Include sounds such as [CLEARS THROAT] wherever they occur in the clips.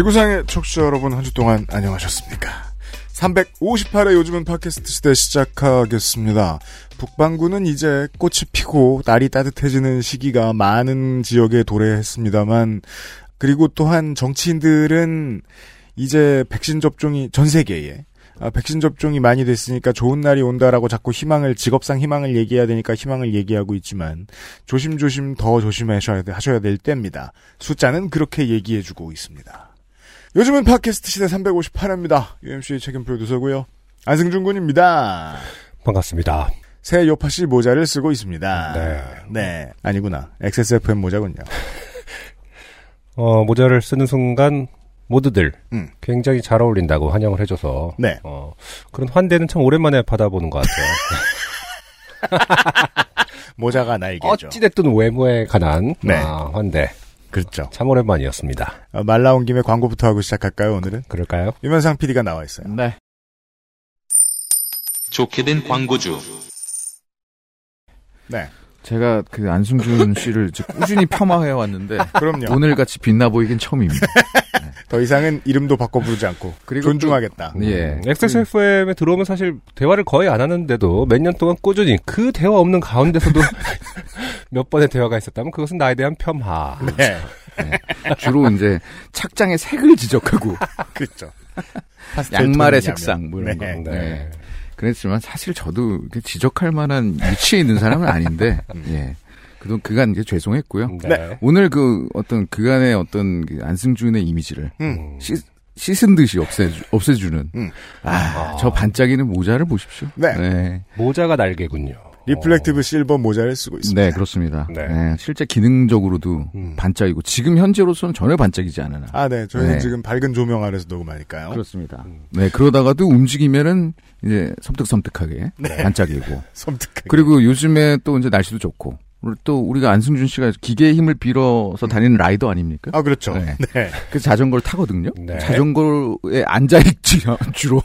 지구상의 청취자 여러분 한 주 동안 안녕하셨습니까? 358회 요즘은 팟캐스트 시대 시작하겠습니다. 북반구는 이제 꽃이 피고 날이 따뜻해지는 시기가 많은 지역에 도래했습니다만 그리고 또한 정치인들은 이제 백신 접종이 전 세계에 아, 백신 접종이 많이 됐으니까 좋은 날이 온다라고 자꾸 희망을 직업상 희망을 얘기해야 되니까 희망을 얘기하고 있지만 조심조심 더 조심하셔야 돼- 하셔야 될 때입니다. 숫자는 그렇게 얘기해주고 있습니다. 요즘은 팟캐스트 시대 358회입니다. UMC 책임 프로듀서고요. 안승준 군입니다. 반갑습니다. 새 요파시 모자를 쓰고 있습니다. 네. 네. 아니구나. XSFM 모자군요. 어, 모자를 쓰는 순간 모두들 음. 굉장히 잘 어울린다고 환영을 해줘서 네. 어, 그런 환대는 참 오랜만에 받아보는 것 같아요. [LAUGHS] 모자가 날개죠. 어찌됐든 외모에 관한 네. 아, 환대 그렇죠. 참 오랜만이었습니다. 어, 말 나온 김에 광고부터 하고 시작할까요, 오늘은? 그럴까요? 유면상 PD가 나와 있어요. 네. 좋게 된 광고주. 네. 제가 그 안승준 씨를 꾸준히 폄하해 왔는데 [LAUGHS] 그럼요. 오늘 같이 빛나 보이긴 처음입니다. [LAUGHS] 더 이상은 이름도 바꿔 부르지 않고 그리고 존중하겠다. 예. XSFM에 들어오면 사실 대화를 거의 안 하는데도 몇 년 동안 꾸준히 그 대화 없는 가운데서도 [LAUGHS] 몇 번의 대화가 있었다면 그것은 나에 대한 폄하. 네. 주로 이제 착장의 색을 지적하고 그렇죠. 양말의 색상 뭐 이런 네. 거. 네. 네. 그랬지만 사실 저도 지적할 만한 위치에 있는 사람은 아닌데 [LAUGHS] 예. 그동안 그간 이제 죄송했고요. 네. 오늘 그 어떤 그간의 어떤 그 안승준의 이미지를 음. 씻, 씻은 듯이 없애주, 없애주는 음. 아, 저 반짝이는 모자를 보십시오. 네. 네. 모자가 날개군요. reflective silver 모자를 쓰고 있습니다. 네, 그렇습니다. 네. 네, 실제 기능적으로도 음. 반짝이고 지금 현재로서는 전혀 반짝이지 않으나. 아, 네. 저희는 네. 지금 밝은 조명 아래서 녹음하니까요. 그렇습니다. 음. 네, 그러다가도 움직이면은 이제 섬뜩섬뜩하게 반짝이고. [LAUGHS] 섬뜩하게. 그리고 요즘에 또 이제 날씨도 좋고. 그리고 또 우리가 안승준 씨가 기계의 힘을 빌어서 다니는 라이더 아닙니까? 아, 그렇죠. 네. 네. 그 자전거를 타거든요. 네. 자전거에 앉아 있지 주로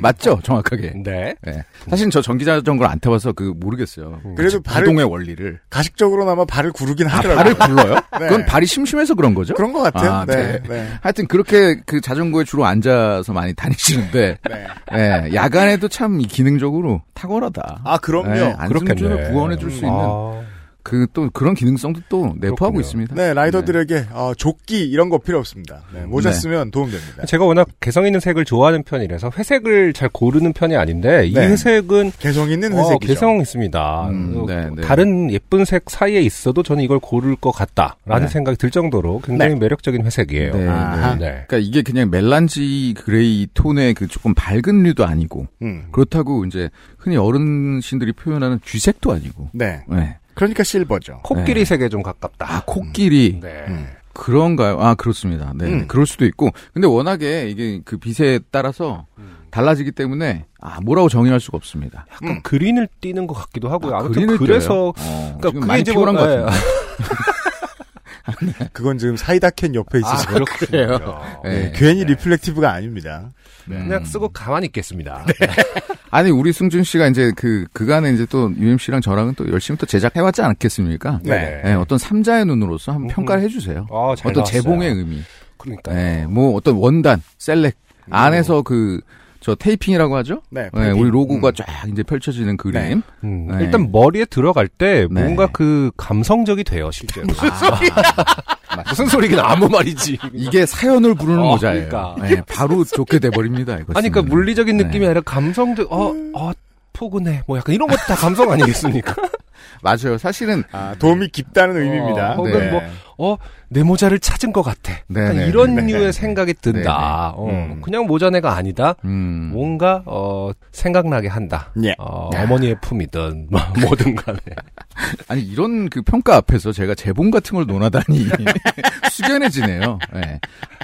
맞죠, 정확하게. 네. 네. 사실 저 전기 자전거를 안 타봐서 그 모르겠어요. 그래도 발을- 구동의 원리를. 가식적으로나마 발을 구르긴 아, 하더라고요. 발을 굴러요? [LAUGHS] 네. 그건 발이 심심해서 그런 거죠? 그런 것 같아요. 아, 네. 네. 네. 하여튼 그렇게 그 자전거에 주로 앉아서 많이 다니시는데 [LAUGHS] 네. 예, 야간에도 참이 기능적으로 탁월하다. 아, 그럼요. 예, 안승준을. 구원해 줄 수 있는 아, 그 또 그런 기능성도 또 내포하고 그렇군요. 있습니다. 네, 라이더들에게 어, 조끼 이런 거 필요 없습니다. 네, 모자 네. 쓰면 도움됩니다. 제가 워낙 개성 있는 색을 좋아하는 편이라서 회색을 잘 고르는 편이 아닌데 이 네. 회색은 개성 있는 어, 회색이죠. 개성 있습니다. 음, 어, 네, 네. 다른 예쁜 색 사이에 있어도 저는 이걸 고를 것 같다라는 네. 생각이 들 정도로 굉장히 매력적인 회색이에요. 네, 아하. 네. 그러니까 이게 그냥 melange gray 톤의 그 조금 밝은 류도 아니고 음. 그렇다고 이제 흔히 어른신들이 표현하는 쥐색도 아니고. 네. 네. 그러니까 실버죠. 코끼리 네. 색에 좀 가깝다. 아 코끼리 네. 음. 그런가요? 아 그렇습니다. 네, 음. 그럴 수도 있고. 근데 워낙에 이게 그 빛에 따라서 달라지기 때문에 아 뭐라고 정의할 수가 없습니다. 약간 음. 그린을 띠는 것 같기도 하고요. 아, 그린을 그래서? 어, 그러니까 그게 많이 이제 뭐- 피곤한 것 네. 같은데. [LAUGHS] [LAUGHS] 그건 지금 사이다 캔 옆에 있으시고 아, 그렇군요. 네, 네. 괜히 reflective가 아닙니다. 그냥 쓰고 가만히 있겠습니다. [LAUGHS] 아니 우리 승준 씨가 이제 그 그간에 이제 또 UMC랑 저랑은 또 열심히 또 제작해왔지 않겠습니까? 네. 네, 어떤 삼자의 눈으로서 한번 음. 평가를 해주세요. 아, 잘 어떤 나왔어요. 재봉의 의미. 그러니까. 네, 뭐 어떤 원단, 셀렉 안에서 그 저 테이핑이라고 하죠? 네, 네, 우리 로고가 음. 쫙 이제 펼쳐지는 그림. 음, 네. 일단 머리에 들어갈 때 네. 뭔가 그 감성적이 돼요, 실제로. 무슨 아, 무슨 소리긴 아무 말이지. 이게 사연을 부르는 어, 모자예요. 그러니까. 네, 바로 좋게 돼버립니다. 이거 아니, 그러니까 물리적인 네. 느낌이 아니라 감성적, 어, 어, 포근해. 뭐 약간 이런 것도 다 감성 아니겠습니까? [LAUGHS] 맞아요. 사실은 아, 도움이 깊다는 의미입니다. 혹은 네. 뭐, 어, 내 모자를 찾은 것 같아. 네, 약간 네, 이런 네, 네. 류의 생각이 든다. 어, 음. 그냥 모자네가 아니다. 음, 뭔가, 어, 생각나게 한다. 예. 어, 어머니의 품이든, [LAUGHS] 뭐, 뭐든 간에. [LAUGHS] 아니 이런 그 평가 앞에서 제가 재봉 같은 걸 논하다니 [LAUGHS] 숙연해지네요. 네.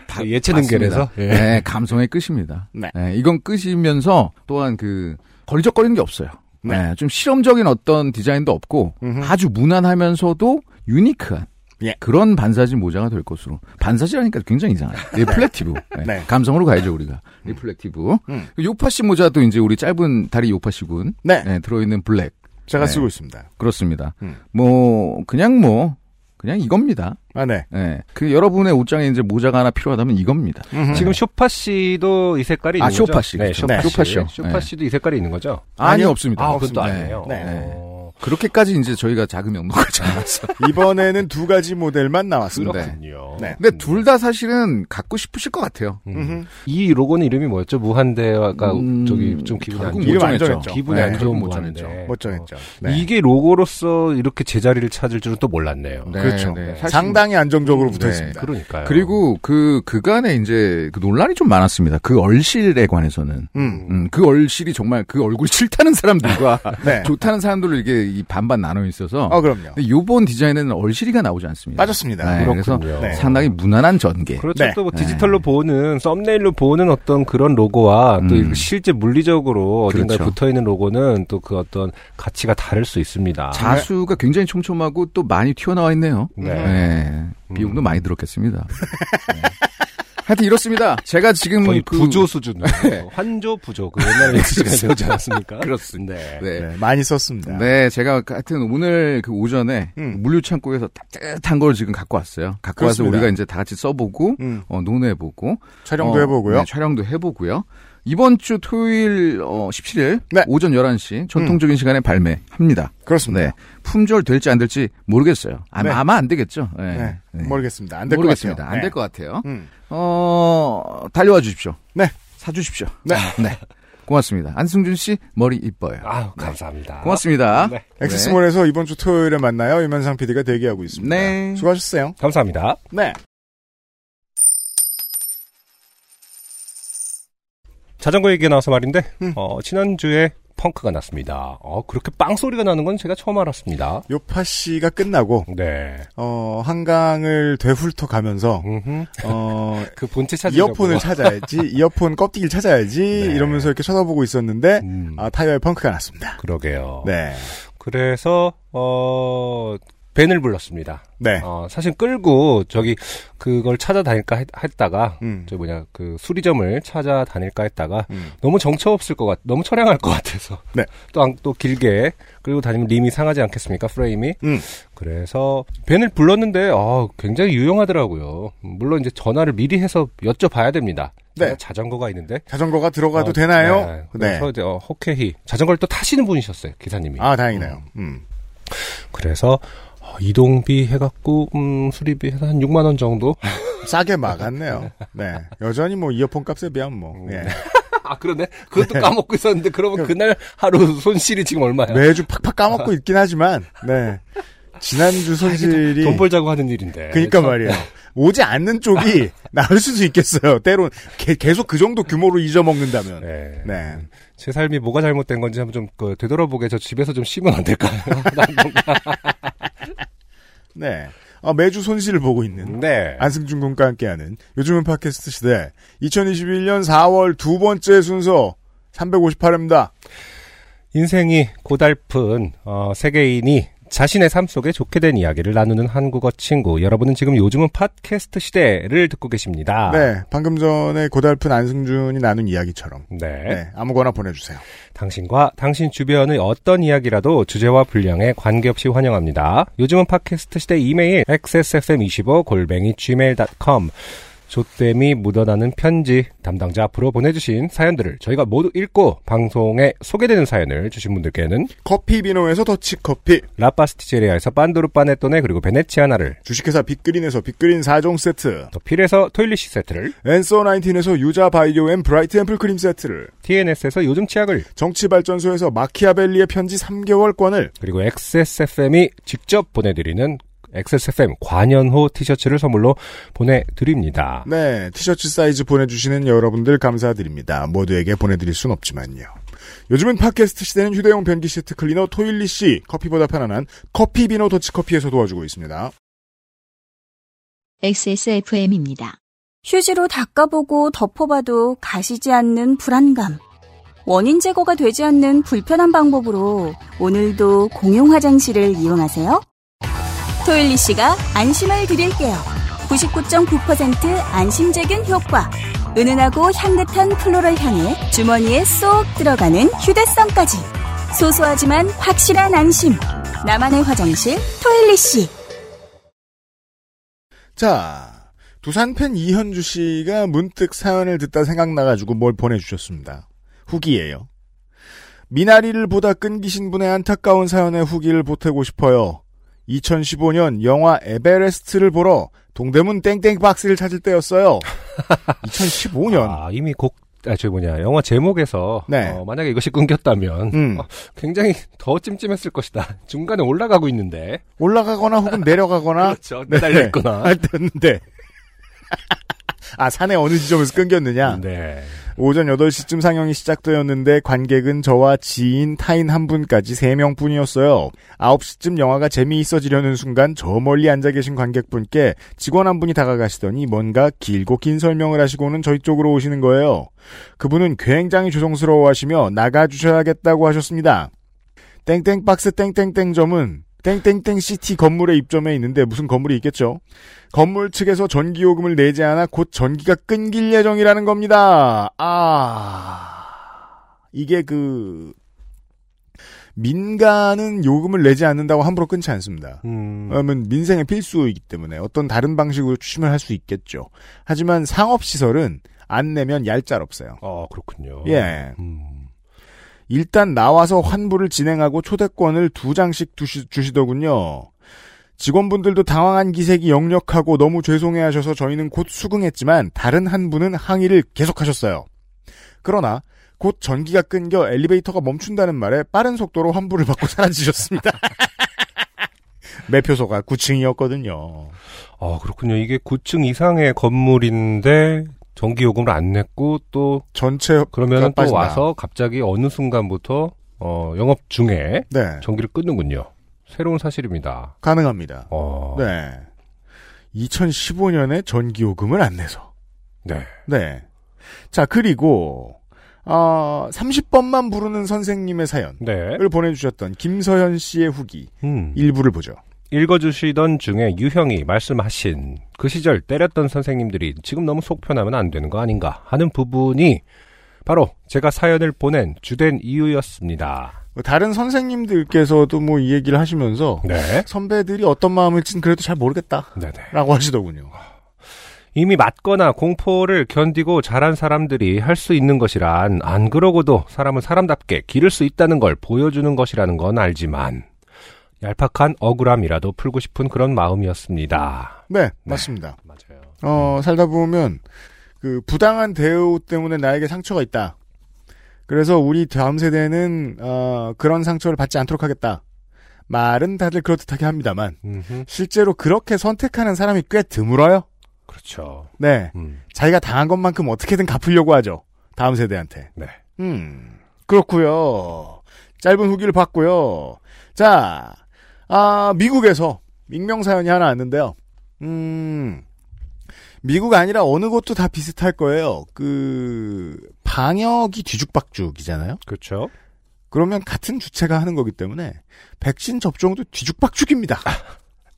다그 예체능계에서? 예. 네, 감성의 끝입니다. 네. 네, 이건 끝이면서 또한 그 걸적거리는 게 없어요. 네. 네, 좀 실험적인 어떤 디자인도 없고 음흠. 아주 무난하면서도 unique한 예. 그런 반사지 모자가 될 것으로 반사지라니까 굉장히 이상해요. reflective 네. [LAUGHS] 네. 감성으로 가야죠 우리가 reflective 음. 그 요팟시 모자도 이제 우리 짧은 다리 요팟시군 네. 네, 들어있는 블랙 제가 네. 쓰고 있습니다. 그렇습니다. 음. 뭐 그냥 뭐 그냥 이겁니다. 아, 네. 예. 그 여러분의 옷장에 이제 모자가 하나 필요하다면 이겁니다. 음흠. 지금 쇼파 씨도 이 색깔이 아, 있는 거죠? 쇼파 씨, 네. 쇼파 네. 씨. 쇼파 씨요. 쇼파 네. 씨도 이 색깔이 있는 거죠? 아니 아니요. 없습니다. 아, 그것도 없습니다. 아니에요. 네. 어, 그렇게까지 이제 저희가 자금이 없는 거죠. [LAUGHS] 이번에는 두 가지 모델만 나왔습니다. 그렇군요. 네. 근데 둘 다 사실은 갖고 싶으실 것 같아요. 음. 이 로고는 이름이 뭐였죠? 무한대가 음, 저기 좀 기분이 안 이름 안 정했죠. 기분이 네. 안 좋은 못. 정했죠. 못 정했죠. 어, 네. 이게 로고로서 이렇게 제자리를 찾을 줄은 또 몰랐네요. 네, 그렇죠. 네. 사실- 상당히 안정적으로 붙어 네. 있습니다. 그러니까요. 그리고 그 그간에 이제 그 논란이 좀 많았습니다. 그 얼실에 관해서는. 음. 음, 그 얼실이 정말 그 얼굴 싫다는 사람들과 [LAUGHS] 네. 좋다는 사람들로 이게 이 반반 나눠 있어서. 어, 그럼요. 근데 요번 디자인에는 얼실이가 나오지 않습니다. 빠졌습니다. 네, 그래서. 네. 상당히 무난한 전개. 그렇죠. 네. 또뭐 네. 디지털로 보는 썸네일로 보는 어떤 그런 로고와 또 음. 실제 물리적으로 어딘가에 그렇죠. 붙어 있는 로고는 또 그 어떤 가치가 다를 수 있습니다. 자수가 굉장히 촘촘하고 또 많이 튀어나와 있네요. 네. 네. 비용도 음. 많이 들었겠습니다. [LAUGHS] 네. 하여튼 이렇습니다. 제가 지금 거의 그- 부조 수준. [LAUGHS] 네. 환조 부조. 그 옛날에 시간에 배우지 않았습니까? 그렇습니다. 네. 네. 네, 많이 썼습니다. 네, 제가 하여튼 오늘 그 오전에 음. 물류 창고에서 따뜻한 걸 지금 갖고 왔어요. 갖고 와서 그렇습니다. 우리가 이제 다 같이 써보고 음, 어, 논해보고 촬영도 어, 해보고요. 네, 촬영도 해보고요. 이번 주 토요일 어, 17일 네. 오전 11시 전통적인 시간에 발매합니다. 그렇습니다. 네. 품절 될지 안 될지 모르겠어요. 아마, 네. 아마 안 되겠죠. 네. 네, 네. 모르겠습니다. 안 될것 모르겠습니다. 같아요. 안 네. 될것 같아요. 음. 어, 달려와 주십시오. 네. 사주십시오. 네. 네. 고맙습니다. 안승준 씨, 머리 이뻐요. 아유, 감사합니다. 고맙습니다. 네. 엑세스몰에서 이번 주 토요일에 만나요. 유면상 PD가 대기하고 있습니다. 네. 수고하셨어요. 감사합니다. 네. 자전거 얘기 나와서 말인데, 음. 어, 지난주에 펑크가 났습니다. 어, 그렇게 빵 소리가 나는 건 제가 처음 알았습니다. 요파 씨가 끝나고 네. 어, 한강을 되훑어 가면서. 어, [LAUGHS] 그 본체 찾으려고. 이어폰을 찾아야지, [LAUGHS] 이어폰 껍데기를 찾아야지 네. 이러면서 이렇게 쳐다보고 있었는데 음, 아, 타이어에 펑크가 났습니다. 그러게요. 네. 그래서, 어, 벤을 불렀습니다. 네. 어, 사실 끌고 저기 그걸 찾아다닐까 했, 했다가 음. 저 뭐냐 그 수리점을 찾아다닐까 했다가 음. 너무 정처 없을 것 같, 너무 처량할 것 같아서 네. 또또 길게 그리고 다니면 림이 상하지 않겠습니까 프레임이 음. 그래서 벤을 불렀는데 어, 굉장히 유용하더라고요. 물론 이제 전화를 미리 해서 여쭤봐야 됩니다. 네. 자전거가 있는데 자전거가 들어가도 어, 되나요? 네. 네. 그래서 이제, 어, 호케히 자전거를 또 타시는 분이셨어요 기사님이. 아, 다행이네요. 음. 그래서 어, 이동비 해갖고 음, 수리비 해서 한 6만 원 정도. [LAUGHS] 싸게 막았네요. 네. 여전히 뭐 이어폰 값에 비하면 뭐. 음. 예. [LAUGHS] 아 그러네. 그것도 까먹고 있었는데 그러면 그날 하루 손실이 지금 얼마야? 매주 팍팍 까먹고 [LAUGHS] 있긴 하지만, 네. 지난주 손실이. 돈 벌자고 하는 일인데. 그니까 참, 말이에요. 오지 않는 쪽이 나을 수도 있겠어요. 때론 게- 계속 그 정도 규모로 잊어먹는다면. 네. 네. 제 삶이 뭐가 잘못된 건지 한번 좀 그, 되돌아보게 저 집에서 좀 쉬면 안 될까요? 네. 어, 매주 손실을 보고 있는 네. 안승준 군과 함께하는 요즘은 팟캐스트 시대 2021년 4월 두 번째 순서 358회입니다. 인생이 고달픈 어, 세계인이 자신의 삶 속에 좋게 된 이야기를 나누는 한국어 친구. 여러분은 지금 요즘은 팟캐스트 시대를 듣고 계십니다. 네. 방금 전에 고달픈 안승준이 나눈 이야기처럼. 네. 네. 아무거나 보내주세요. 당신과 당신 주변의 어떤 이야기라도 주제와 분량에 관계없이 환영합니다. 요즘은 팟캐스트 시대 이메일 xsfm25 골뱅이 gmail.com 조땜이 묻어나는 편지 담당자 앞으로 보내주신 사연들을 저희가 모두 읽고 방송에 소개되는 사연을 주신 분들께는 커피 비노에서 더치커피, 라파스티제리아에서 빤도르 파네토네 그리고 베네치아나를 주식회사 빅그린에서 빅그린 4종 세트, 더 필에서 토일리시 세트를 앤서 19에서 유자 바이오 앤 브라이트 앰플 크림 세트를, TNS에서 요즘 치약을 정치발전소에서 마키아벨리의 편지 3개월권을, 그리고 XSFM이 직접 보내드리는 XSFM 관연호 티셔츠를 선물로 보내드립니다. 네, 티셔츠 사이즈 보내주시는 여러분들 감사드립니다. 모두에게 보내드릴 순 없지만요. 요즘은 팟캐스트 시대는 휴대용 변기 시트 클리너 토일리 씨, 커피보다 편안한 커피 비노 더치커피에서 도와주고 있습니다. XSFM입니다. 휴지로 닦아보고 덮어봐도 가시지 않는 불안감. 원인 제거가 되지 않는 불편한 방법으로 오늘도 공용 화장실을 이용하세요. 토일리 씨가 안심을 드릴게요. 99.9% 안심제균 효과. 은은하고 향긋한 플로럴 향에 주머니에 쏙 들어가는 휴대성까지. 소소하지만 확실한 안심. 나만의 화장실 토일리 씨. 자, 두산 팬 이현주 씨가 문득 사연을 듣다 생각나가지고 뭘 보내주셨습니다. 후기예요. 미나리를 보다 끊기신 분의 안타까운 사연의 후기를 보태고 싶어요. 2015년 영화 에베레스트를 보러 동대문 땡땡 박스를 찾을 때였어요. [LAUGHS] 2015년. 아, 이미 곡, 아, 저 뭐냐, 영화 제목에서, 네. 어, 만약에 이것이 끊겼다면, 음. 어, 굉장히 더 찜찜했을 것이다. 중간에 올라가고 있는데. 올라가거나 혹은 내려가거나 그렇죠. 매달려있거나. 할 때였는데. 아, 산의 어느 지점에서 끊겼느냐? 네. 오전 8시쯤 상영이 시작되었는데 관객은 저와 지인 타인 한 분까지 3명 뿐이었어요. 9시쯤 영화가 재미있어지려는 순간 저 멀리 앉아 계신 관객분께 직원 한 분이 다가가시더니 뭔가 길고 긴 설명을 하시고는 저희 쪽으로 오시는 거예요. 그분은 굉장히 조심스러워 하시며 나가주셔야겠다고 하셨습니다. 땡땡박스 땡땡땡점은 땡땡땡 시티 건물의 입점해 있는데 무슨 건물이 있겠죠? 건물 측에서 전기요금을 내지 않아 곧 전기가 끊길 예정이라는 겁니다. 아, 이게 그, 민간은 요금을 내지 않는다고 함부로 끊지 않습니다. 음, 왜냐하면 민생의 필수이기 때문에 어떤 다른 방식으로 추심을 할 수 있겠죠. 하지만 상업시설은 안 내면 얄짤 없어요. 어, 그렇군요. 예. 음, 일단 나와서 환불을 진행하고 초대권을 두 장씩 두시, 주시더군요. 직원분들도 당황한 기색이 역력하고 너무 죄송해하셔서 저희는 곧 수긍했지만 다른 한 분은 항의를 계속하셨어요. 그러나 곧 전기가 끊겨 엘리베이터가 멈춘다는 말에 빠른 속도로 환불을 받고 사라지셨습니다. [LAUGHS] 매표소가 9층이었거든요. 아, 그렇군요. 이게 9층 이상의 건물인데, 전기 요금을 안 냈고, 또, 전체 그러면 또. 와서 갑자기 어느 순간부터, 어, 영업 중에 네 전기를 끊는군요. 새로운 사실입니다. 가능합니다. 어, 네 2015년에 전기요금을 안 내서 네. 네. 자, 그리고, 어, 30번만 부르는 선생님의 사연을 네. 보내주셨던 김서현 씨의 후기, 음. 일부를 보죠. 읽어주시던 중에 유형이 말씀하신 그 시절 때렸던 선생님들이 지금 너무 속편하면 안 되는 거 아닌가 하는 부분이 바로 제가 사연을 보낸 주된 이유였습니다. 다른 선생님들께서도 뭐 이 얘기를 하시면서, 네. 선배들이 어떤 마음일지는 그래도 잘 모르겠다. 네네. 라고 하시더군요. 이미 맞거나 공포를 견디고 자란 사람들이 할 수 있는 것이란 안 그러고도 사람은 사람답게 기를 수 있다는 걸 보여주는 것이라는 건 알지만 얄팍한 억울함이라도 풀고 싶은 그런 마음이었습니다. 네, 맞습니다. 맞아요. 어, 살다 보면, 그, 부당한 대우 때문에 나에게 상처가 있다. 그래서 우리 다음 세대는, 어, 그런 상처를 받지 않도록 하겠다. 말은 다들 그렇듯하게 합니다만, 음흠, 실제로 그렇게 선택하는 사람이 꽤 드물어요. 그렇죠. 네. 음, 자기가 당한 것만큼 어떻게든 갚으려고 하죠. 다음 세대한테. 네. 음. 그렇고요. 짧은 후기를 봤고요. 자, 아, 미국에서 익명 사연이 하나 왔는데요. 음. 미국 아니라 어느 곳도 다 비슷할 거예요. 그 방역이 뒤죽박죽이잖아요. 그렇죠. 그러면 같은 주체가 하는 거기 때문에 백신 접종도 뒤죽박죽입니다.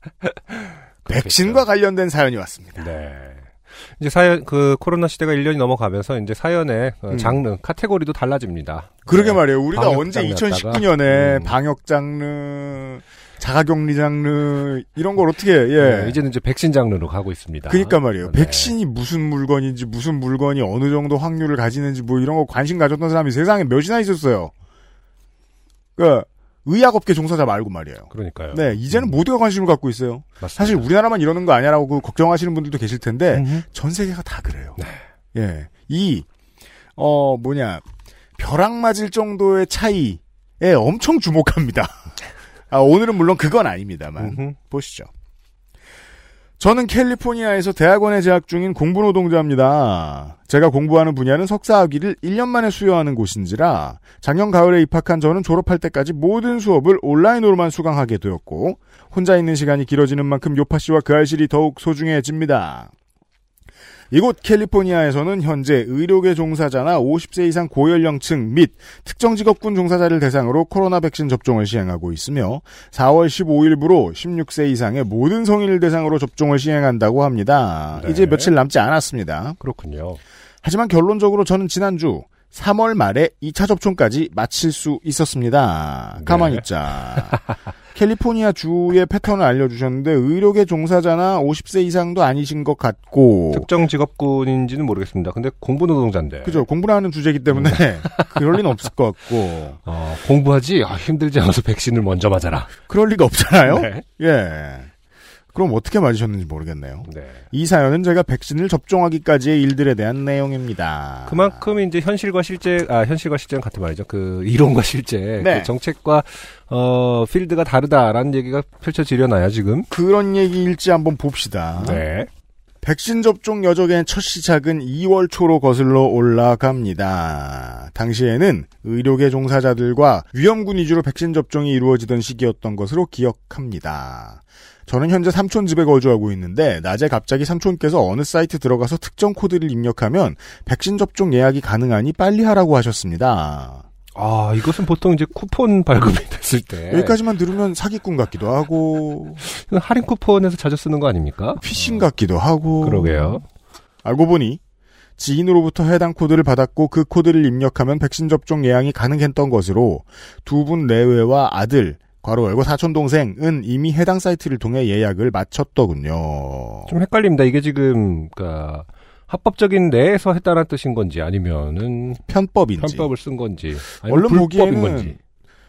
[LAUGHS] 백신과 관련된 사연이 왔습니다. 네. 이제 사연 그 코로나 시대가 1년이 넘어가면서 이제 사연의 어, 음. 장르 카테고리도 달라집니다. 그러게 네. 말이에요. 우리가 언제 장르였다가, 2019년에 음. 방역 장르, 자가격리 장르 이런 걸 어떻게 예. 네, 이제는 이제 백신 장르로 가고 있습니다. 그러니까 말이에요. 네. 백신이 무슨 물건인지 무슨 물건이 어느 정도 확률을 가지는지 뭐 이런 거 관심 가졌던 사람이 세상에 몇이나 있었어요. 그 의학업계 종사자 말고 말이에요. 그러니까요. 네, 이제는 음, 모두가 관심을 갖고 있어요. 맞습니다. 사실 우리나라만 이러는 거 아니야라고 그 걱정하시는 분들도 계실 텐데 음흠. 전 세계가 다 그래요. 네. 예. 이, 어, 뭐냐, 벼락 맞을 정도의 차이에 엄청 주목합니다. [LAUGHS] 아, 오늘은 물론 그건 아닙니다만. 음흠. 보시죠. 저는 캘리포니아에서 대학원에 재학 중인 공부 노동자입니다. 제가 공부하는 분야는 석사 학위를 1년 만에 수여하는 곳인지라 작년 가을에 입학한 저는 졸업할 때까지 모든 수업을 온라인으로만 수강하게 되었고 혼자 있는 시간이 길어지는 만큼 요파 씨와 그 알실이 더욱 소중해집니다. 이곳 캘리포니아에서는 현재 의료계 종사자나 50세 이상 고연령층 및 특정 직업군 종사자를 대상으로 코로나 백신 접종을 시행하고 있으며 4월 15일부로 16세 이상의 모든 성인을 대상으로 접종을 시행한다고 합니다. 네. 이제 며칠 남지 않았습니다. 그렇군요. 하지만 결론적으로 저는 지난주 3월 말에 2차 접종까지 마칠 수 있었습니다. 네. 가만히 있자. [LAUGHS] 캘리포니아 주의 패턴을 알려주셨는데 의료계 종사자나 50세 이상도 아니신 것 같고 특정 직업군인지는 모르겠습니다. 근데 공부 노동자인데. 그죠 공부를 하는 주제이기 때문에 네. [LAUGHS] 그럴 리는 없을 것 같고 어, 공부하지 아, 힘들지 않아서 백신을 먼저 맞아라. 그럴 리가 없잖아요. 네. 예. 그럼 어떻게 맞으셨는지 모르겠네요. 네. 이 사연은 제가 백신을 접종하기까지의 일들에 대한 내용입니다. 그만큼 이제 현실과 실제 아 현실과 실제는 같은 말이죠. 그 이론과 실제 네. 그 정책과 어 필드가 다르다라는 얘기가 펼쳐지려나요 지금? 그런 얘기일지 한번 봅시다. 네. 백신 접종 여정의 첫 시작은 2월 초로 거슬러 올라갑니다. 당시에는 의료계 종사자들과 위험군 위주로 백신 접종이 이루어지던 시기였던 것으로 기억합니다. 저는 현재 삼촌 집에 거주하고 있는데 낮에 갑자기 삼촌께서 어느 사이트 들어가서 특정 코드를 입력하면 백신 접종 예약이 가능하니 빨리 하라고 하셨습니다. 아 이것은 보통 이제 쿠폰 발급이 [LAUGHS] 됐을 때 여기까지만 들으면 사기꾼 같기도 하고 할인 쿠폰에서 자주 쓰는 거 아닙니까? 피싱 같기도 하고 그러게요. 알고 보니 지인으로부터 해당 코드를 받았고 그 코드를 입력하면 백신 접종 예약이 가능했던 것으로 두 분 내외와 아들 괄호 열고 사촌 동생은 이미 해당 사이트를 통해 예약을 마쳤더군요. 좀 헷갈립니다. 이게 지금 그니까 합법적인 내에서 했다는 뜻인 건지 아니면은 편법인지 편법을 쓴 건지 얼른 보기에는 건지.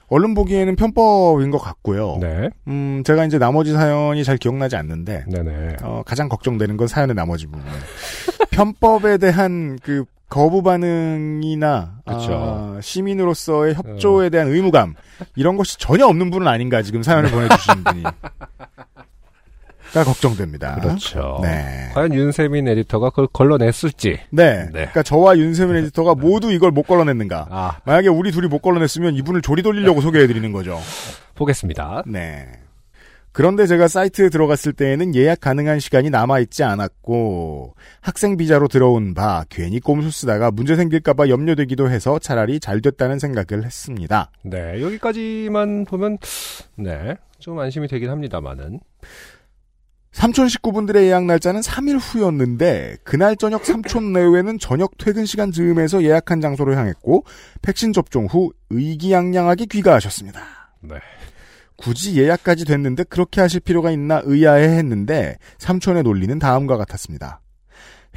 얼른 보기에는 편법인 것 같고요. 네. 음 제가 이제 나머지 사연이 잘 기억나지 않는데 네네. 어, 가장 걱정되는 건 사연의 나머지 부분. [LAUGHS] 편법에 대한 그 거부 반응이나. 아, 시민으로서의 협조에 대한 의무감 이런 것이 전혀 없는 분은 아닌가 지금 사연을 보내주신 분이. 가 걱정됩니다. 그렇죠. 네. 과연 윤세민 에디터가 그걸 걸러냈을지. 네. 네. 그러니까 저와 윤세민 에디터가 모두 이걸 못 걸러냈는가. 아, 만약에 우리 둘이 못 걸러냈으면 이분을 조리 돌리려고 소개해드리는 거죠. 보겠습니다. 네. 그런데 제가 사이트에 들어갔을 때에는 예약 가능한 시간이 남아있지 않았고 학생 비자로 들어온 바 괜히 꼼수 쓰다가 문제 생길까봐 염려되기도 해서 차라리 잘 됐다는 생각을 했습니다. 네, 여기까지만 보면, 네, 좀 안심이 되긴 합니다만은. 삼촌 식구분들의 예약 날짜는 3일 후였는데 그날 저녁 삼촌 내외는 저녁 퇴근 시간 즈음에서 예약한 장소로 향했고 백신 접종 후 의기양양하게 귀가하셨습니다. 네. 굳이 예약까지 됐는데 그렇게 하실 필요가 있나 의아해 했는데 삼촌의 논리는 다음과 같았습니다.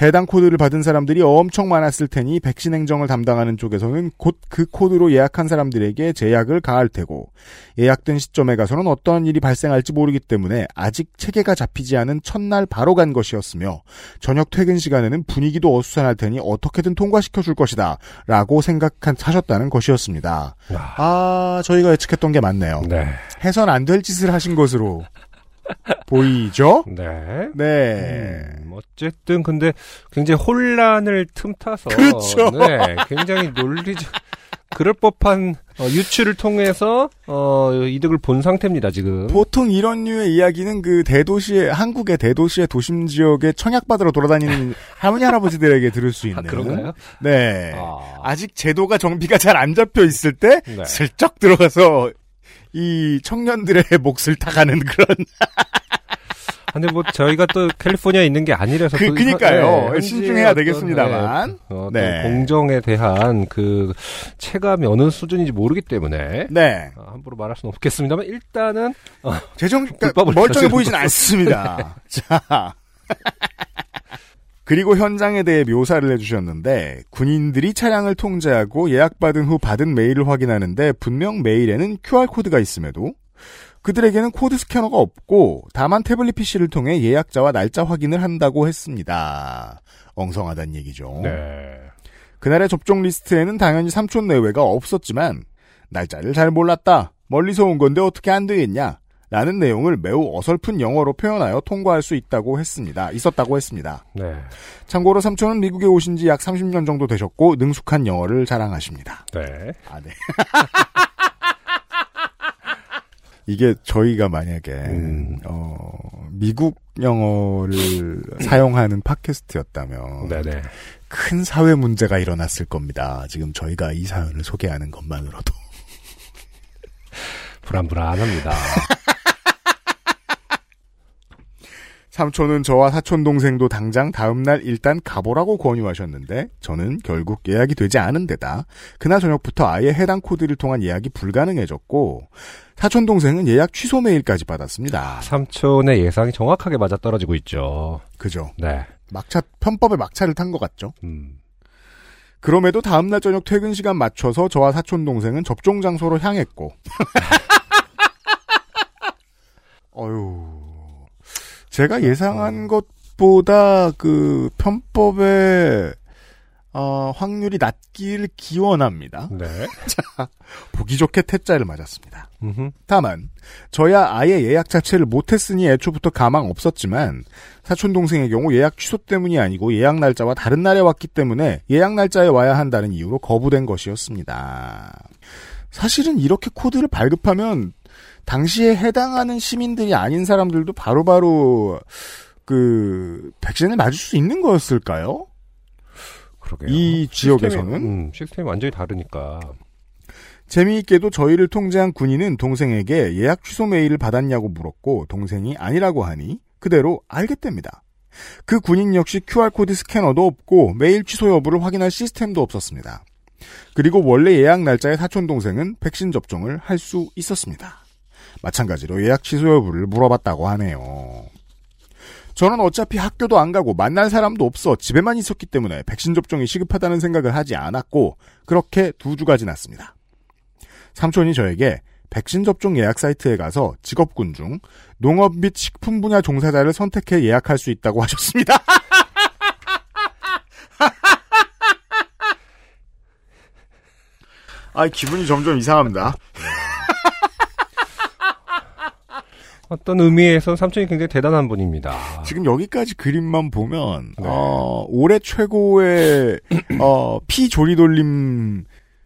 해당 코드를 받은 사람들이 엄청 많았을 테니 백신 행정을 담당하는 쪽에서는 곧 그 코드로 예약한 사람들에게 제약을 가할 테고 예약된 시점에 가서는 어떤 일이 발생할지 모르기 때문에 아직 체계가 잡히지 않은 첫날 바로 간 것이었으며 저녁 퇴근 시간에는 분위기도 어수선할 테니 어떻게든 통과시켜 줄 것이다 라고 생각하셨다는 것이었습니다. 아, 아 저희가 예측했던 게 맞네요. 네. 해선 안 될 짓을 하신 것으로 [LAUGHS] 보이죠? 네. 네. 음, 어쨌든 근데 굉장히 혼란을 틈타서 그렇죠. 네, 굉장히 논리적 그럴 법한 어, 유추를 통해서 어, 이득을 본 상태입니다 지금. 보통 이런 류의 이야기는 그 대도시의 한국의 대도시의 도심 지역에 청약 받으러 돌아다니는 [LAUGHS] 할머니 할아버지들에게 들을 수 있는 아, 그런가요? 네. 아. 아직 제도가 정비가 잘 안 잡혀 있을 때 네. 슬쩍 들어가서 이 청년들의 [LAUGHS] 몫을 타가는 그런 근데 뭐 저희가 또 캘리포니아에 있는 게 아니라서 그- 또 그니까요. 현지의 신중해야 되겠습니다만. 네, 어, 네. 공정에 대한 그 체감이 어느 수준인지 모르기 때문에 네. 어, 함부로 말할 수는 없겠습니다만 일단은 재정 그러니까 멀쩡해 보이진 않습니다. [LAUGHS] 자. 그리고 현장에 대해 묘사를 해주셨는데 군인들이 차량을 통제하고 예약받은 후 받은 메일을 확인하는데 분명 메일에는 QR 코드가 있음에도 그들에게는 코드 스캐너가 없고 다만 태블릿 PC를 통해 예약자와 날짜 확인을 한다고 했습니다. 엉성하단 얘기죠. 네. 그날의 접종 리스트에는 당연히 삼촌 내외가 없었지만 날짜를 잘 몰랐다. 멀리서 온 건데 어떻게 안 되겠냐? 라는 내용을 매우 어설픈 영어로 표현하여 통과할 수 있다고 했습니다. 있었다고 했습니다. 네. 참고로 삼촌은 미국에 오신 지 약 30년 정도 되셨고 능숙한 영어를 자랑하십니다. 네. 아, 네. [LAUGHS] 이게 저희가 만약에 음. 어, 미국 영어를 사용하는 팟캐스트였다면 네네. 큰 사회 문제가 일어났을 겁니다. 지금 저희가 이 사연을 소개하는 것만으로도. 불안불안합니다. [LAUGHS] 삼촌은 저와 사촌 동생도 당장 다음날 일단 가보라고 권유하셨는데 저는 결국 예약이 되지 않은 데다 그날 저녁부터 아예 해당 코드를 통한 예약이 불가능해졌고 사촌 동생은 예약 취소 메일까지 받았습니다. 삼촌의 예상이 정확하게 맞아떨어지고 있죠. 그죠? 네. 막차 편법의 막차를 탄 것 같죠? 음. 그럼에도 다음날 저녁 퇴근 시간 맞춰서 저와 사촌 동생은 접종 장소로 향했고 [LAUGHS] 어휴 제가 예상한 것보다 그 편법의 어, 확률이 낮기를 기원합니다. 네. [LAUGHS] 보기 좋게 태자를 맞았습니다. 음흠. 다만 저야 아예 예약 자체를 못했으니 애초부터 가망 없었지만 사촌 동생의 경우 예약 취소 때문이 아니고 예약 날짜와 다른 날에 왔기 때문에 예약 날짜에 와야 한다는 이유로 거부된 것이었습니다. 사실은 이렇게 코드를 발급하면 당시에 해당하는 시민들이 아닌 사람들도 바로 바로 그 백신을 맞을 수 있는 거였을까요? 그러게요. 이 지역에서는 시스템이, 음, 시스템이 완전히 다르니까. 재미있게도 저희를 통제한 군인은 동생에게 예약 취소 메일을 받았냐고 물었고 동생이 아니라고 하니 그대로 알겠답니다. 그 군인 역시 QR코드 스캐너도 없고 메일 취소 여부를 확인할 시스템도 없었습니다. 그리고 원래 예약 날짜에 사촌 동생은 백신 접종을 할 수 있었습니다. 마찬가지로 예약 취소 여부를 물어봤다고 하네요. 저는 어차피 학교도 안 가고 만날 사람도 없어 집에만 있었기 때문에 백신 접종이 시급하다는 생각을 하지 않았고 그렇게 두 주가 지났습니다. 삼촌이 저에게 백신 접종 예약 사이트에 가서 직업군 중 농업 및 식품 분야 종사자를 선택해 예약할 수 있다고 하셨습니다. [LAUGHS] 아, 기분이 점점 이상합니다. 어떤 의미에서 삼촌이 굉장히 대단한 분입니다. 지금 여기까지 그림만 보면 네. 어, 올해 최고의 [CLEARS THROAT] 어, 피 조리돌림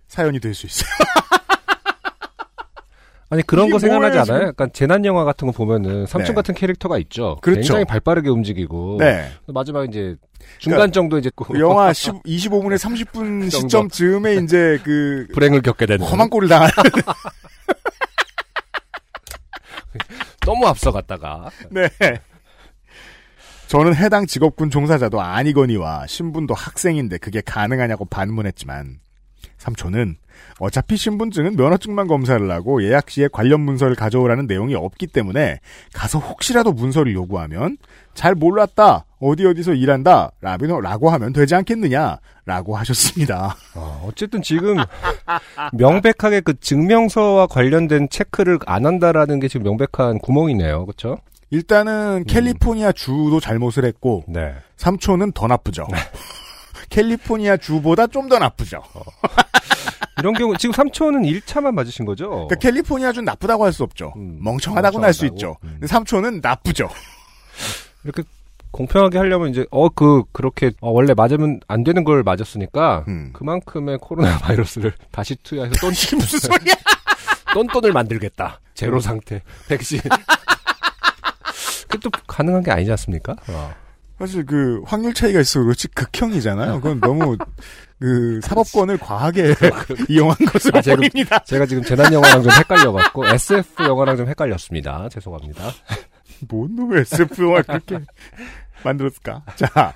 사연이 될 수 있어요. [LAUGHS] 아니 그런 거 생각나지 않아요? 지금? 약간 재난 영화 같은 거 보면은 삼촌 네. 같은 캐릭터가 있죠. 그렇죠. 굉장히 발빠르게 움직이고 네. 마지막 이제 중간 정도 이제 그 영화 10, 25분에 30분 정도. 시점 즈음에 이제 그 불행을 겪게 되는 험한 꼴을 당하는 [LAUGHS] 너무 앞서갔다가 [LAUGHS] 네. 저는 해당 직업군 종사자도 아니거니와 신분도 학생인데 그게 가능하냐고 반문했지만 삼촌은 어차피 신분증은 면허증만 검사를 하고 예약 시에 관련 문서를 가져오라는 내용이 없기 때문에 가서 혹시라도 문서를 요구하면 잘 몰랐다 어디 어디서 일한다 라비노 라고 하면 되지 않겠느냐 라고 하셨습니다. 어, 어쨌든 지금 명백하게 그 증명서와 관련된 체크를 안 한다라는 게 지금 명백한 구멍이네요. 그렇죠? 일단은 캘리포니아 주도 잘못을 했고 네. 삼촌은 더 나쁘죠. [LAUGHS] 캘리포니아 주보다 좀 더 나쁘죠. 이런 경우 지금 삼촌은 1차만 맞으신 거죠? 그러니까 캘리포니아 준 나쁘다고 할 수 없죠. 음, 멍청하다고는 할수 멍청하다고. 있죠. 음. 근데 삼촌은 나쁘죠. [LAUGHS] 이렇게 공평하게 하려면 이제 어 그 그렇게 어, 원래 맞으면 안 되는 걸 맞았으니까 음. 그만큼의 코로나 [LAUGHS] 바이러스를 다시 투여해서 돈 무슨 소리야? 똔똔을 만들겠다. 제로 상태 백신. [LAUGHS] 또 가능한 게 아니지 않습니까? 어. 사실 그 확률 차이가 있어 그렇지 극형이잖아요. 그건 너무 그 사법권을 과하게 [LAUGHS] 이용한 것으로 아, 제가- 보입니다. 제가 지금 재난 영화랑 좀 헷갈려갖고 SF 영화랑 좀 헷갈렸습니다. 죄송합니다. 뭔 놈의 SF 영화 그렇게 만들었을까? 자.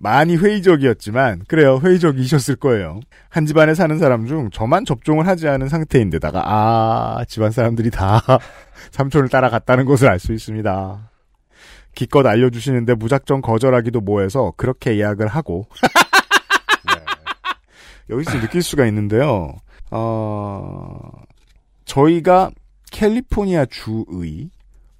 많이 회의적이었지만 그래요 회의적이셨을 거예요 한 집안에 사는 사람 중 저만 접종을 하지 않은 상태인데다가 아 집안 사람들이 다 [LAUGHS] 삼촌을 따라갔다는 것을 알 수 있습니다 기껏 알려주시는데 무작정 거절하기도 뭐해서 그렇게 예약을 하고 [LAUGHS] 여기서 느낄 수가 있는데요 어 저희가 캘리포니아 주의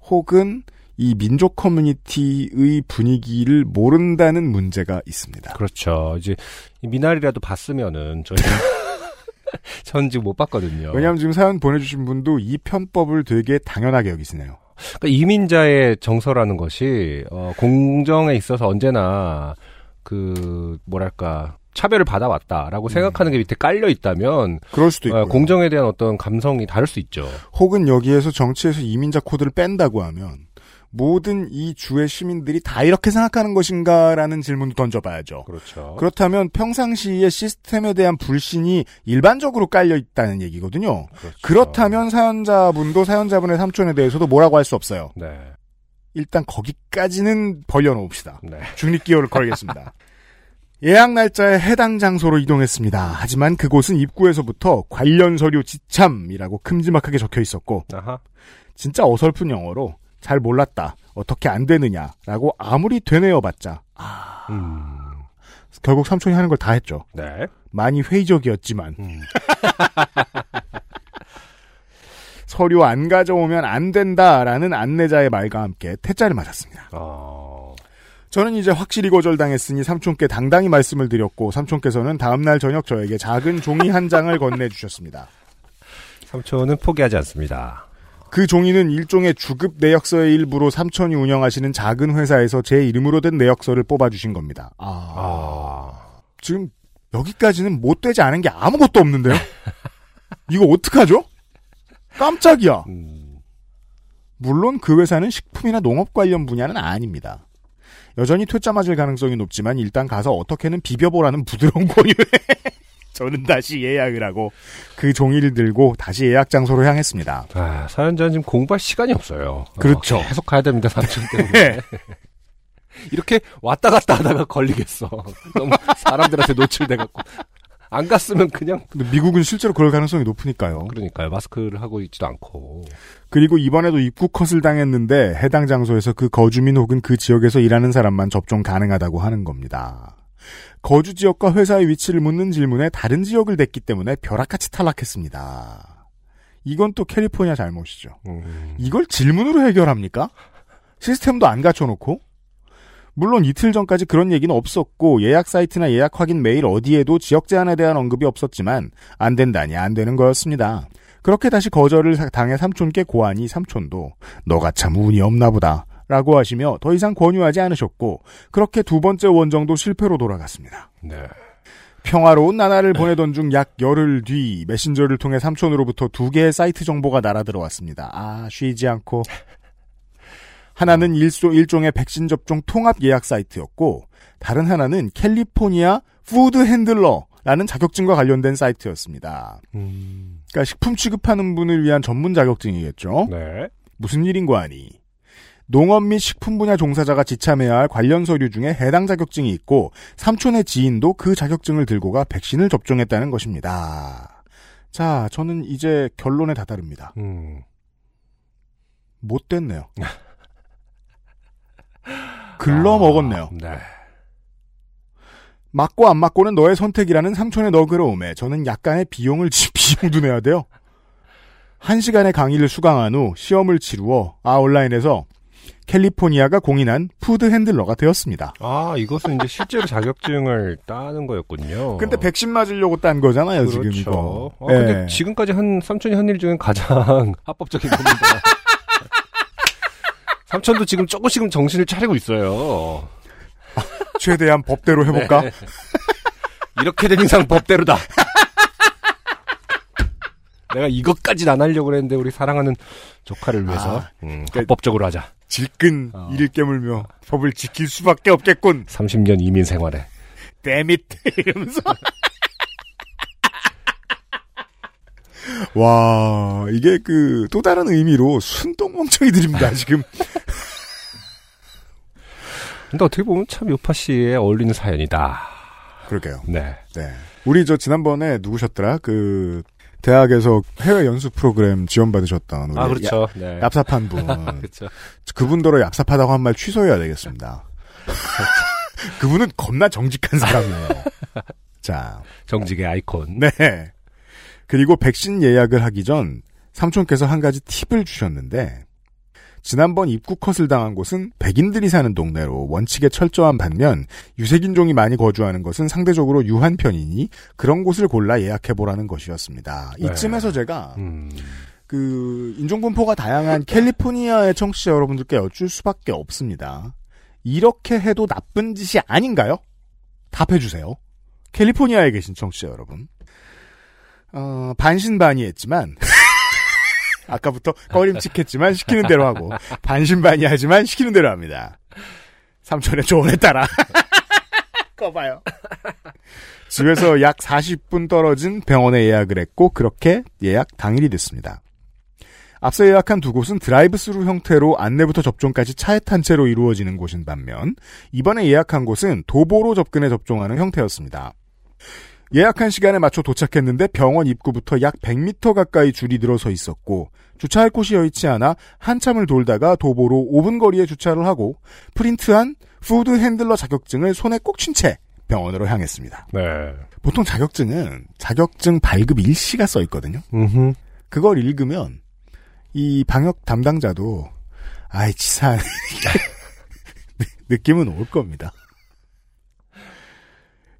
혹은 이 민족 커뮤니티의 분위기를 모른다는 문제가 있습니다. 그렇죠. 이제 이 미나리라도 봤으면은 저희가 [LAUGHS] 전 지금 못 봤거든요. 왜냐하면 지금 사연 보내주신 분도 이 편법을 되게 당연하게 여기시네요. 그러니까 이민자의 정서라는 것이 어, 공정에 있어서 언제나 그 뭐랄까 차별을 받아왔다라고 생각하는 게 밑에 깔려 있다면 그럴 수도 있고 어, 공정에 대한 어떤 감성이 다를 수 있죠. 혹은 여기에서 정치에서 이민자 코드를 뺀다고 하면 모든 이 주의 시민들이 다 이렇게 생각하는 것인가라는 질문도 던져봐야죠. 그렇죠. 그렇다면 평상시의 시스템에 대한 불신이 일반적으로 깔려 있다는 얘기거든요. 그렇죠. 그렇다면 사연자분도 사연자분의 삼촌에 대해서도 뭐라고 할 수 없어요. 네, 일단 거기까지는 벌려놓읍시다. 네. 중립기호를 걸겠습니다. [LAUGHS] 예약 날짜에 해당 장소로 이동했습니다. 하지만 그곳은 입구에서부터 관련 서류 지참이라고 큼지막하게 적혀 있었고 아하. 진짜 어설픈 영어로 잘 몰랐다. 어떻게 안 되느냐라고 아무리 되뇌어봤자 음, 결국 삼촌이 하는 걸 다 했죠. 네. 많이 회의적이었지만 음. [LAUGHS] 서류 안 가져오면 안 된다라는 안내자의 말과 함께 퇴짜를 맞았습니다. 어, 저는 이제 확실히 거절당했으니 삼촌께 당당히 말씀을 드렸고 삼촌께서는 다음날 저녁 저에게 작은 종이 한 장을 건네주셨습니다. 삼촌은 포기하지 않습니다. 그 종이는 일종의 주급 내역서의 일부로 삼촌이 운영하시는 작은 회사에서 제 이름으로 된 내역서를 뽑아주신 겁니다. 아, 아, 지금 여기까지는 못 되지 않은 게 아무것도 없는데요? 이거 어떡하죠? 깜짝이야. 음, 물론 그 회사는 식품이나 농업 관련 분야는 아닙니다. 여전히 퇴짜 맞을 가능성이 높지만 일단 가서 어떻게는 비벼보라는 부드러운 [LAUGHS] 권유에 저는 다시 예약을 하고 그 종이를 들고 다시 예약 장소로 향했습니다. 아, 사연자는 지금 공부할 시간이 없어요. 어, 그렇죠. 계속 가야 됩니다, 삼촌 [LAUGHS] 때문에. 네. [LAUGHS] 이렇게 왔다 갔다 하다가 걸리겠어. 너무 사람들한테 노출돼갖고. 안 갔으면 그냥. 근데 미국은 실제로 그럴 가능성이 높으니까요. 그러니까요. 마스크를 하고 있지도 않고. 그리고 이번에도 입국 컷을 당했는데 해당 장소에서 그 거주민 혹은 그 지역에서 일하는 사람만 접종 가능하다고 하는 겁니다. 거주 지역과 회사의 위치를 묻는 질문에 다른 지역을 댔기 때문에 벼락같이 탈락했습니다. 이건 또 캘리포니아 잘못이죠. 음, 이걸 질문으로 해결합니까? 시스템도 안 갖춰놓고? 물론 이틀 전까지 그런 얘기는 없었고 예약 사이트나 예약 확인 메일 어디에도 지역 제한에 대한 언급이 없었지만 안 된다니 안 되는 거였습니다. 그렇게 다시 거절을 당해 삼촌께 고하니 삼촌도 너가 참 운이 없나 보다 라고 하시며 더 이상 권유하지 않으셨고 그렇게 두 번째 원정도 실패로 돌아갔습니다. 네. 평화로운 나날을 보내던 중 약 열흘 뒤 메신저를 통해 삼촌으로부터 두 개의 사이트 정보가 날아 들어왔습니다. 아 쉬지 않고 하나는 일소 일종의 백신 접종 통합 예약 사이트였고 다른 하나는 캘리포니아 food handler 라는 자격증과 관련된 사이트였습니다. 음, 그러니까 식품 취급하는 분을 위한 전문 자격증이겠죠. 네. 무슨 일인고 하니 농업 및 식품 분야 종사자가 지참해야 할 관련 서류 중에 해당 자격증이 있고 삼촌의 지인도 그 자격증을 들고 가 백신을 접종했다는 것입니다. 자, 저는 이제 결론에 다다릅니다. 음, 못 됐네요. [LAUGHS] 글러 먹었네요. 네. 맞고 안 맞고는 너의 선택이라는 삼촌의 너그러움에 저는 약간의 비용을 지- [LAUGHS] 비용도 내야 돼요. 한 시간의 강의를 수강한 후 시험을 치루어 아 온라인에서 캘리포니아가 공인한 food handler가 되었습니다. 아, 이것은 이제 실제로 [LAUGHS] 자격증을 따는 거였군요. 근데 백신 맞으려고 딴 거잖아요, 지금 그렇죠. 이거. 어, 근데 예. 지금까지 한 삼촌이 한 일 중엔 가장 [LAUGHS] 합법적인 겁니다. 삼촌도 지금 조금씩은 정신을 차리고 있어요. [LAUGHS] 최대한 법대로 해볼까? 네. 이렇게 된 이상 법대로다. [LAUGHS] 내가 이것까지는 안 하려고 그랬는데 우리 사랑하는 조카를 위해서 아, 음, 그- 합법적으로 하자. 질끈 어. 이를 깨물며 법을 지킬 수밖에 없겠군. 30년 이민 생활에. 데밋 [LAUGHS] 이러면서. 와 이게 그 또 다른 의미로 순똥멍청이들입니다 지금. 근데 어떻게 보면 참 요파 씨에 어울리는 사연이다. 그러게요. 네. 네. 우리 저 지난번에 누구셨더라? 그 대학에서 해외 연수 프로그램 지원 받으셨던 우리 아, 그렇죠. 네. 얍, 삽한 [LAUGHS] 분. 그렇죠. 그분더러 얍삽하다고 한 말 취소해야 되겠습니다. [LAUGHS] 그분은 겁나 정직한 사람이에요. [LAUGHS] 자, 정직의 아이콘. 네. 그리고 백신 예약을 하기 전 삼촌께서 한 가지 팁을 주셨는데 지난번 입구 컷을 당한 곳은 백인들이 사는 동네로 원칙에 철저한 반면 유색인종이 많이 거주하는 것은 상대적으로 유한 편이니 그런 곳을 골라 예약해보라는 것이었습니다. 네. 이쯤에서 제가 음. 그 인종분포가 다양한 캘리포니아의 청취자 여러분들께 여쭐 수밖에 없습니다. 이렇게 해도 나쁜 짓이 아닌가요? 답해주세요. 캘리포니아에 계신 청취자 여러분. 어, 반신반의했지만 [LAUGHS] 아까부터 꺼림칙했지만 시키는 대로 하고 반신반의하지만 시키는 대로 합니다. 삼촌의 조언에 따라 [LAUGHS] 꺼봐요. 집에서 약 40분 떨어진 병원에 예약을 했고 그렇게 예약 당일이 됐습니다. 앞서 예약한 두 곳은 드라이브스루 형태로 안내부터 접종까지 차에 탄 채로 이루어지는 곳인 반면 이번에 예약한 곳은 도보로 접근해 접종하는 형태였습니다. 예약한 시간에 맞춰 도착했는데 병원 입구부터 약 100m 가까이 줄이 늘어서 있었고 주차할 곳이 여의치 않아 한참을 돌다가 도보로 5분 거리에 주차를 하고 프린트한 food handler 자격증을 손에 꼭 쥔 채 병원으로 향했습니다. 네. 보통 자격증은 자격증 발급 일시가 써 있거든요. 음흠. 그걸 읽으면 이 방역 담당자도 아이 치사한 [LAUGHS] 느낌은 올 겁니다.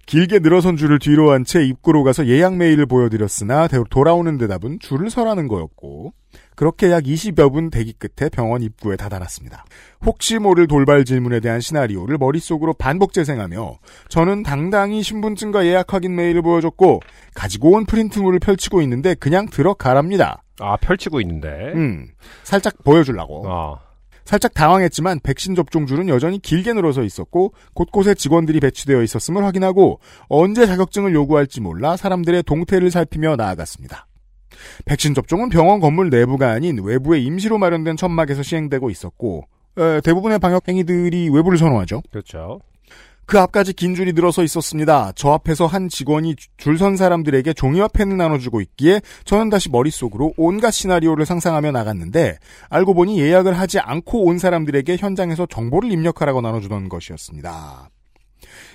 길게 늘어선 줄을 뒤로 한 채 입구로 가서 예약 메일을 보여드렸으나 대- 돌아오는 대답은 줄을 서라는 거였고 그렇게 약 20여 분 대기 끝에 병원 입구에 다다랐습니다. 혹시 모를 돌발 질문에 대한 시나리오를 머릿속으로 반복 재생하며 저는 당당히 신분증과 예약 확인 메일을 보여줬고 가지고 온 프린트물을 펼치고 있는데 그냥 들어가랍니다. 아, 펼치고 있는데. 음, 살짝 보여주려고. 아, 살짝 당황했지만 백신 접종 줄은 여전히 길게 늘어서 있었고 곳곳에 직원들이 배치되어 있었음을 확인하고 언제 자격증을 요구할지 몰라 사람들의 동태를 살피며 나아갔습니다. 백신 접종은 병원 건물 내부가 아닌 외부에 임시로 마련된 천막에서 시행되고 있었고 에, 대부분의 방역 행위들이 외부를 선호하죠. 그렇죠. 그 앞까지 긴 줄이 늘어서 있었습니다. 저 앞에서 한 직원이 줄 선 사람들에게 종이와 펜을 나눠주고 있기에 저는 다시 머릿속으로 온갖 시나리오를 상상하며 나갔는데 알고 보니 예약을 하지 않고 온 사람들에게 현장에서 정보를 입력하라고 나눠주던 것이었습니다.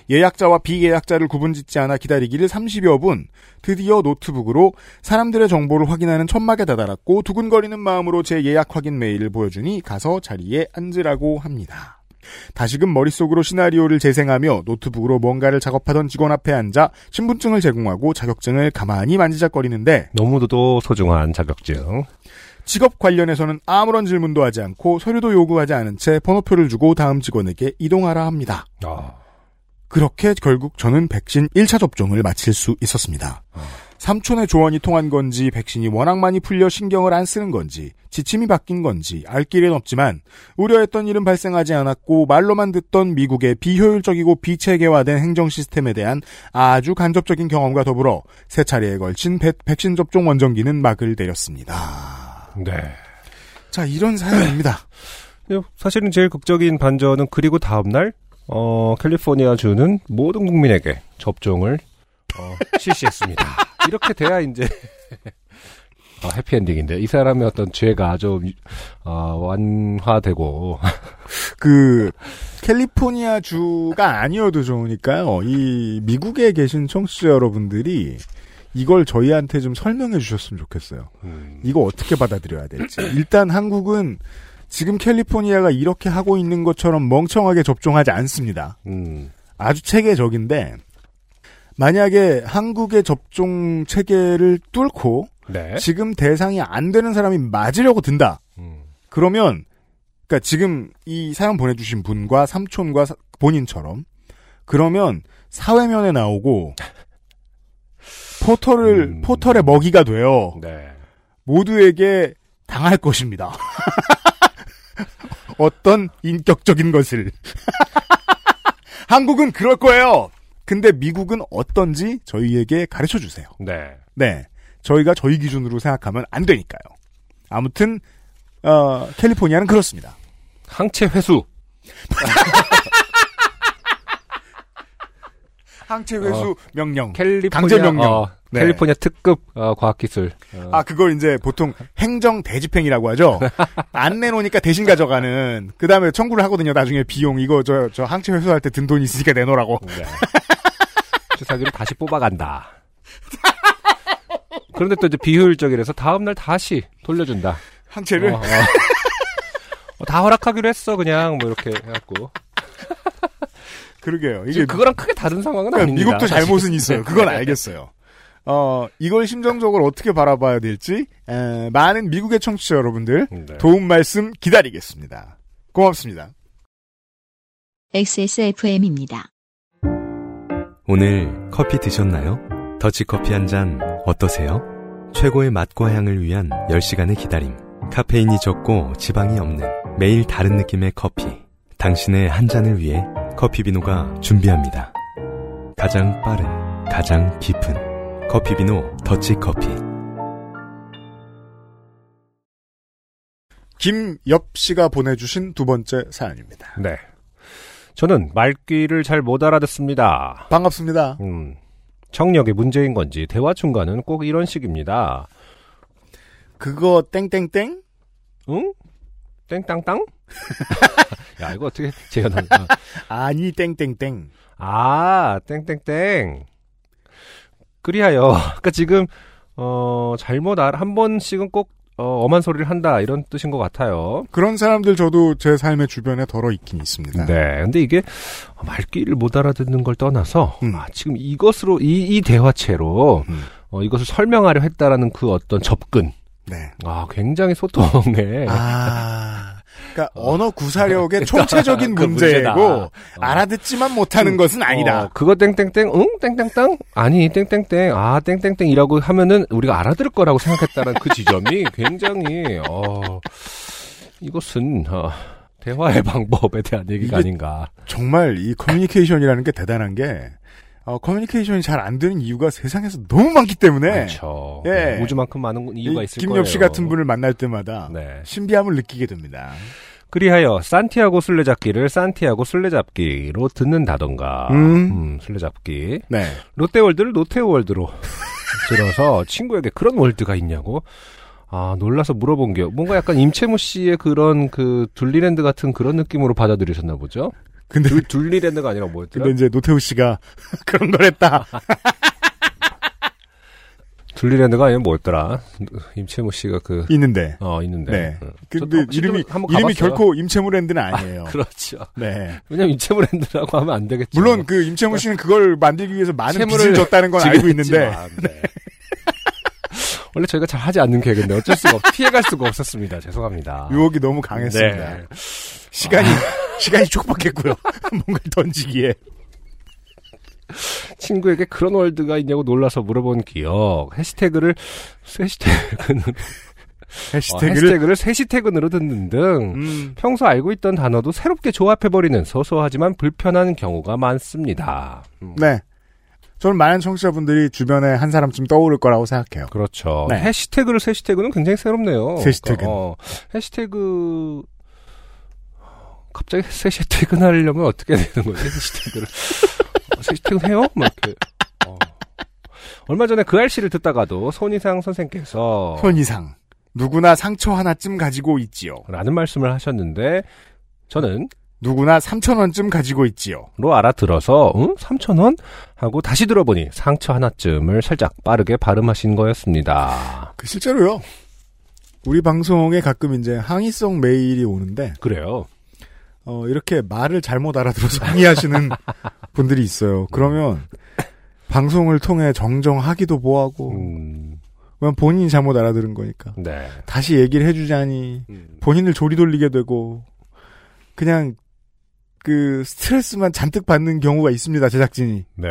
예약자와 비예약자를 구분짓지 않아 기다리기를 30여 분, 드디어 노트북으로 사람들의 정보를 확인하는 천막에 다다랐고 두근거리는 마음으로 제 예약 확인 메일을 보여주니 가서 자리에 앉으라고 합니다. 다시금 머릿속으로 시나리오를 재생하며 노트북으로 뭔가를 작업하던 직원 앞에 앉아 신분증을 제공하고 자격증을 가만히 만지작거리는데 너무도 소중한 자격증. 직업 관련해서는 아무런 질문도 하지 않고 서류도 요구하지 않은 채 번호표를 주고 다음 직원에게 이동하라 합니다. 아, 그렇게 결국 저는 백신 1차 접종을 마칠 수 있었습니다. 삼촌의 조언이 통한 건지 백신이 워낙 많이 풀려 신경을 안 쓰는 건지 지침이 바뀐 건지 알 길은 없지만 우려했던 일은 발생하지 않았고 말로만 듣던 미국의 비효율적이고 비체계화된 행정 시스템에 대한 아주 간접적인 경험과 더불어 세 차례에 걸친 백- 백신 접종 원정기는 막을 내렸습니다. 네. 자 이런 사연입니다. [LAUGHS] 사실은 제일 극적인 반전은 그리고 다음날 어, 캘리포니아 주는 모든 국민에게 접종을 어, 실시했습니다. [LAUGHS] 이렇게 돼야 이제 [LAUGHS] 어, 해피엔딩인데 이 사람의 어떤 죄가 좀 어, 완화되고 [LAUGHS] 그 캘리포니아 주가 아니어도 좋으니까요. 이 미국에 계신 청취자 여러분들이 이걸 저희한테 좀 설명해 주셨으면 좋겠어요. 음, 이거 어떻게 받아들여야 될지. 일단 한국은 지금 캘리포니아가 이렇게 하고 있는 것처럼 멍청하게 접종하지 않습니다. 음, 아주 체계적인데 만약에 한국의 접종 체계를 뚫고 네. 지금 대상이 안 되는 사람이 맞으려고 든다. 음, 그러면 그러니까 지금 이 사연 보내주신 분과 삼촌과 사- 본인처럼 그러면 사회면에 나오고 [LAUGHS] 포털을 음. 포털의 먹이가 돼요. 네. 모두에게 당할 것입니다. [LAUGHS] 어떤 인격적인 것을 [LAUGHS] 한국은 그럴 거예요. 근데 미국은 어떤지 저희에게 가르쳐 주세요. 네. 네. 저희가 저희 기준으로 생각하면 안 되니까요. 아무튼 어, 캘리포니아는 그렇습니다. 항체 회수. [LAUGHS] 항체 회수 명령. 캘리포니아 강제 명령. 어, 네. 캘리포니아 특급 어, 과학기술. 어, 아, 그걸 이제 보통 행정 대집행이라고 하죠. [LAUGHS] 안 내놓으니까 대신 가져가는. 그 다음에 청구를 하거든요. 나중에 비용 이거 저, 저 항체 회수할 때 든 돈 있으니까 내놓으라고. 네. [LAUGHS] 주사기를 다시 뽑아간다. 그런데 또 이제 비효율적이라서 다음날 다시 돌려준다. 항체를. 어, 어. 어, 다 허락하기로 했어 그냥 뭐 이렇게 해갖고 그러게요. 이게 그거랑 크게 다른 상황은 그러니까 아닙니다. 미국도. 잘못은 있어요. 그건 알겠어요. 어, 이걸 심정적으로 어떻게 바라봐야 될지, 에, 많은 미국의 청취자 여러분들, 네. 도움 말씀 기다리겠습니다. 고맙습니다. XSFM입니다. 오늘 커피 드셨나요? 더치커피 한 잔 어떠세요? 최고의 맛과 향을 위한 10시간의 기다림. 카페인이 적고 지방이 없는 매일 다른 느낌의 커피. 당신의 한 잔을 위해 커피비노가 준비합니다. 가장 빠른, 가장 깊은 커피비노 더치커피. 김엽 씨가 보내주신 두 번째 사연입니다. 네. 저는 말귀를 잘 못 알아듣습니다. 반갑습니다. 음, 청력의 문제인 건지 대화 중간은 꼭 이런 식입니다. 그거 땡땡땡? 응? 땡땅땅? [LAUGHS] 야 이거 어떻게 제가 난 아, [LAUGHS] 아니 땡땡땡. 아 땡땡땡. 그리하여 아까 [LAUGHS] 지금 어 잘못 알한 번씩은 꼭 어, 엄한 소리를 한다 이런 뜻인 것 같아요. 그런 사람들 저도 제 삶의 주변에 덜어 있긴 있습니다. 네. 근데 이게 말귀를 못 알아듣는 걸 떠나서 음. 아, 지금 이것으로 이, 이 대화체로 음. 어, 이것을 설명하려 했다라는 그 어떤 접근. 네. 아, 굉장히 소통에 아, 그러니까 언어 구사력의 총체적인 그 문제고 문제다. 알아듣지만 못하는 것은 아니다. 어, 그거 땡땡땡, 응? 땡땡땅? 아니, 땡땡땡. 아, 땡땡땡이라고 하면은 우리가 알아들을 거라고 생각했다는 그 지점이 [LAUGHS] 굉장히, 어, 이것은, 어, 대화의 방법에 대한 얘기가 아닌가. 정말 이 커뮤니케이션이라는 게 대단한 게 어, 커뮤니케이션이 잘 안 되는 이유가 세상에서 너무 많기 때문에 그렇죠. 예. 우주만큼 많은 이유가 이 있을 김엽 거예요. 씨 같은 분을 만날 때마다 네. 신비함을 느끼게 됩니다. 그리하여 산티아고 술래잡기를 산티아고 술래잡기로 듣는다던가 음. 음, 술래잡기 네. 롯데월드를 노태월드로 들어서 [LAUGHS] 친구에게 그런 월드가 있냐고 아 놀라서 물어본 게 뭔가 약간 임채무 씨의 그런 그 둘리랜드 같은 그런 느낌으로 받아들이셨나 보죠 근데 둘, 둘리랜드가 아니라 뭐였더라 근데 이제 노태우 씨가 [LAUGHS] 그런 걸 했다. [LAUGHS] 둘리랜드가 아니라 뭐였더라 임채무 씨가 그 있는데. 어 있는데 네. 응. 근데 이름이 이름이. 결코 임채무랜드는 아니에요. 그렇죠 네. 왜냐면 임채무랜드라고 하면 안 되겠죠 물론 그 임채무 씨는 그걸 만들기 위해서 많은 빚을 졌다는 건 알고 있는데 네. [LAUGHS] 원래 저희가 잘 하지 않는 계획인데 어쩔 수가 없, 피해갈 수가 없었습니다. 죄송합니다. 유혹이 너무 강했습니다. 네. 시간이 시간이 촉박했고요. [LAUGHS] 뭔가를 던지기에. 친구에게 그런 월드가 있냐고 놀라서 물어본 기억. 해시태그를 해시태그는 해시태그를 해시태그를 세시태근으로 듣는 등 음, 평소 알고 있던 단어도 새롭게 조합해버리는 소소하지만 불편한 경우가 많습니다. 음, 네. 저는 많은 청취자분들이 주변에 한 사람쯤 떠오를 거라고 생각해요. 그렇죠. 네. 해시태그를 세시태그는 굉장히 새롭네요. 세시태근. 그러니까, 어, 해시태그 갑자기 세시태근 하려면 어떻게 되는 거지? 해시태그를 어, 세시태근 해요? 막 이렇게. 어. 얼마 전에 그 알씨를 듣다가도 손이상 선생께서 손이상. 누구나 상처 하나쯤 가지고 있지요. 라는 말씀을 하셨는데 저는 누구나 3천 원쯤 가지고 있지요. 로 알아들어서 응? 3,000원? 하고 다시 들어보니 상처 하나쯤을 살짝 빠르게 발음하신 거였습니다. 그 실제로요. 우리 방송에 가끔 이제 항의성 메일이 오는데 그래요. 어, 이렇게 말을 잘못 알아들어서 [LAUGHS] 항의하시는 분들이 있어요. 그러면 방송을 통해 정정하기도 뭐하고 음, 그냥 본인이 잘못 알아들은 거니까 네. 다시 얘기를 해주자니 음. 본인을 조리 돌리게 되고 그냥 그 스트레스만 잔뜩 받는 경우가 있습니다 제작진이 네.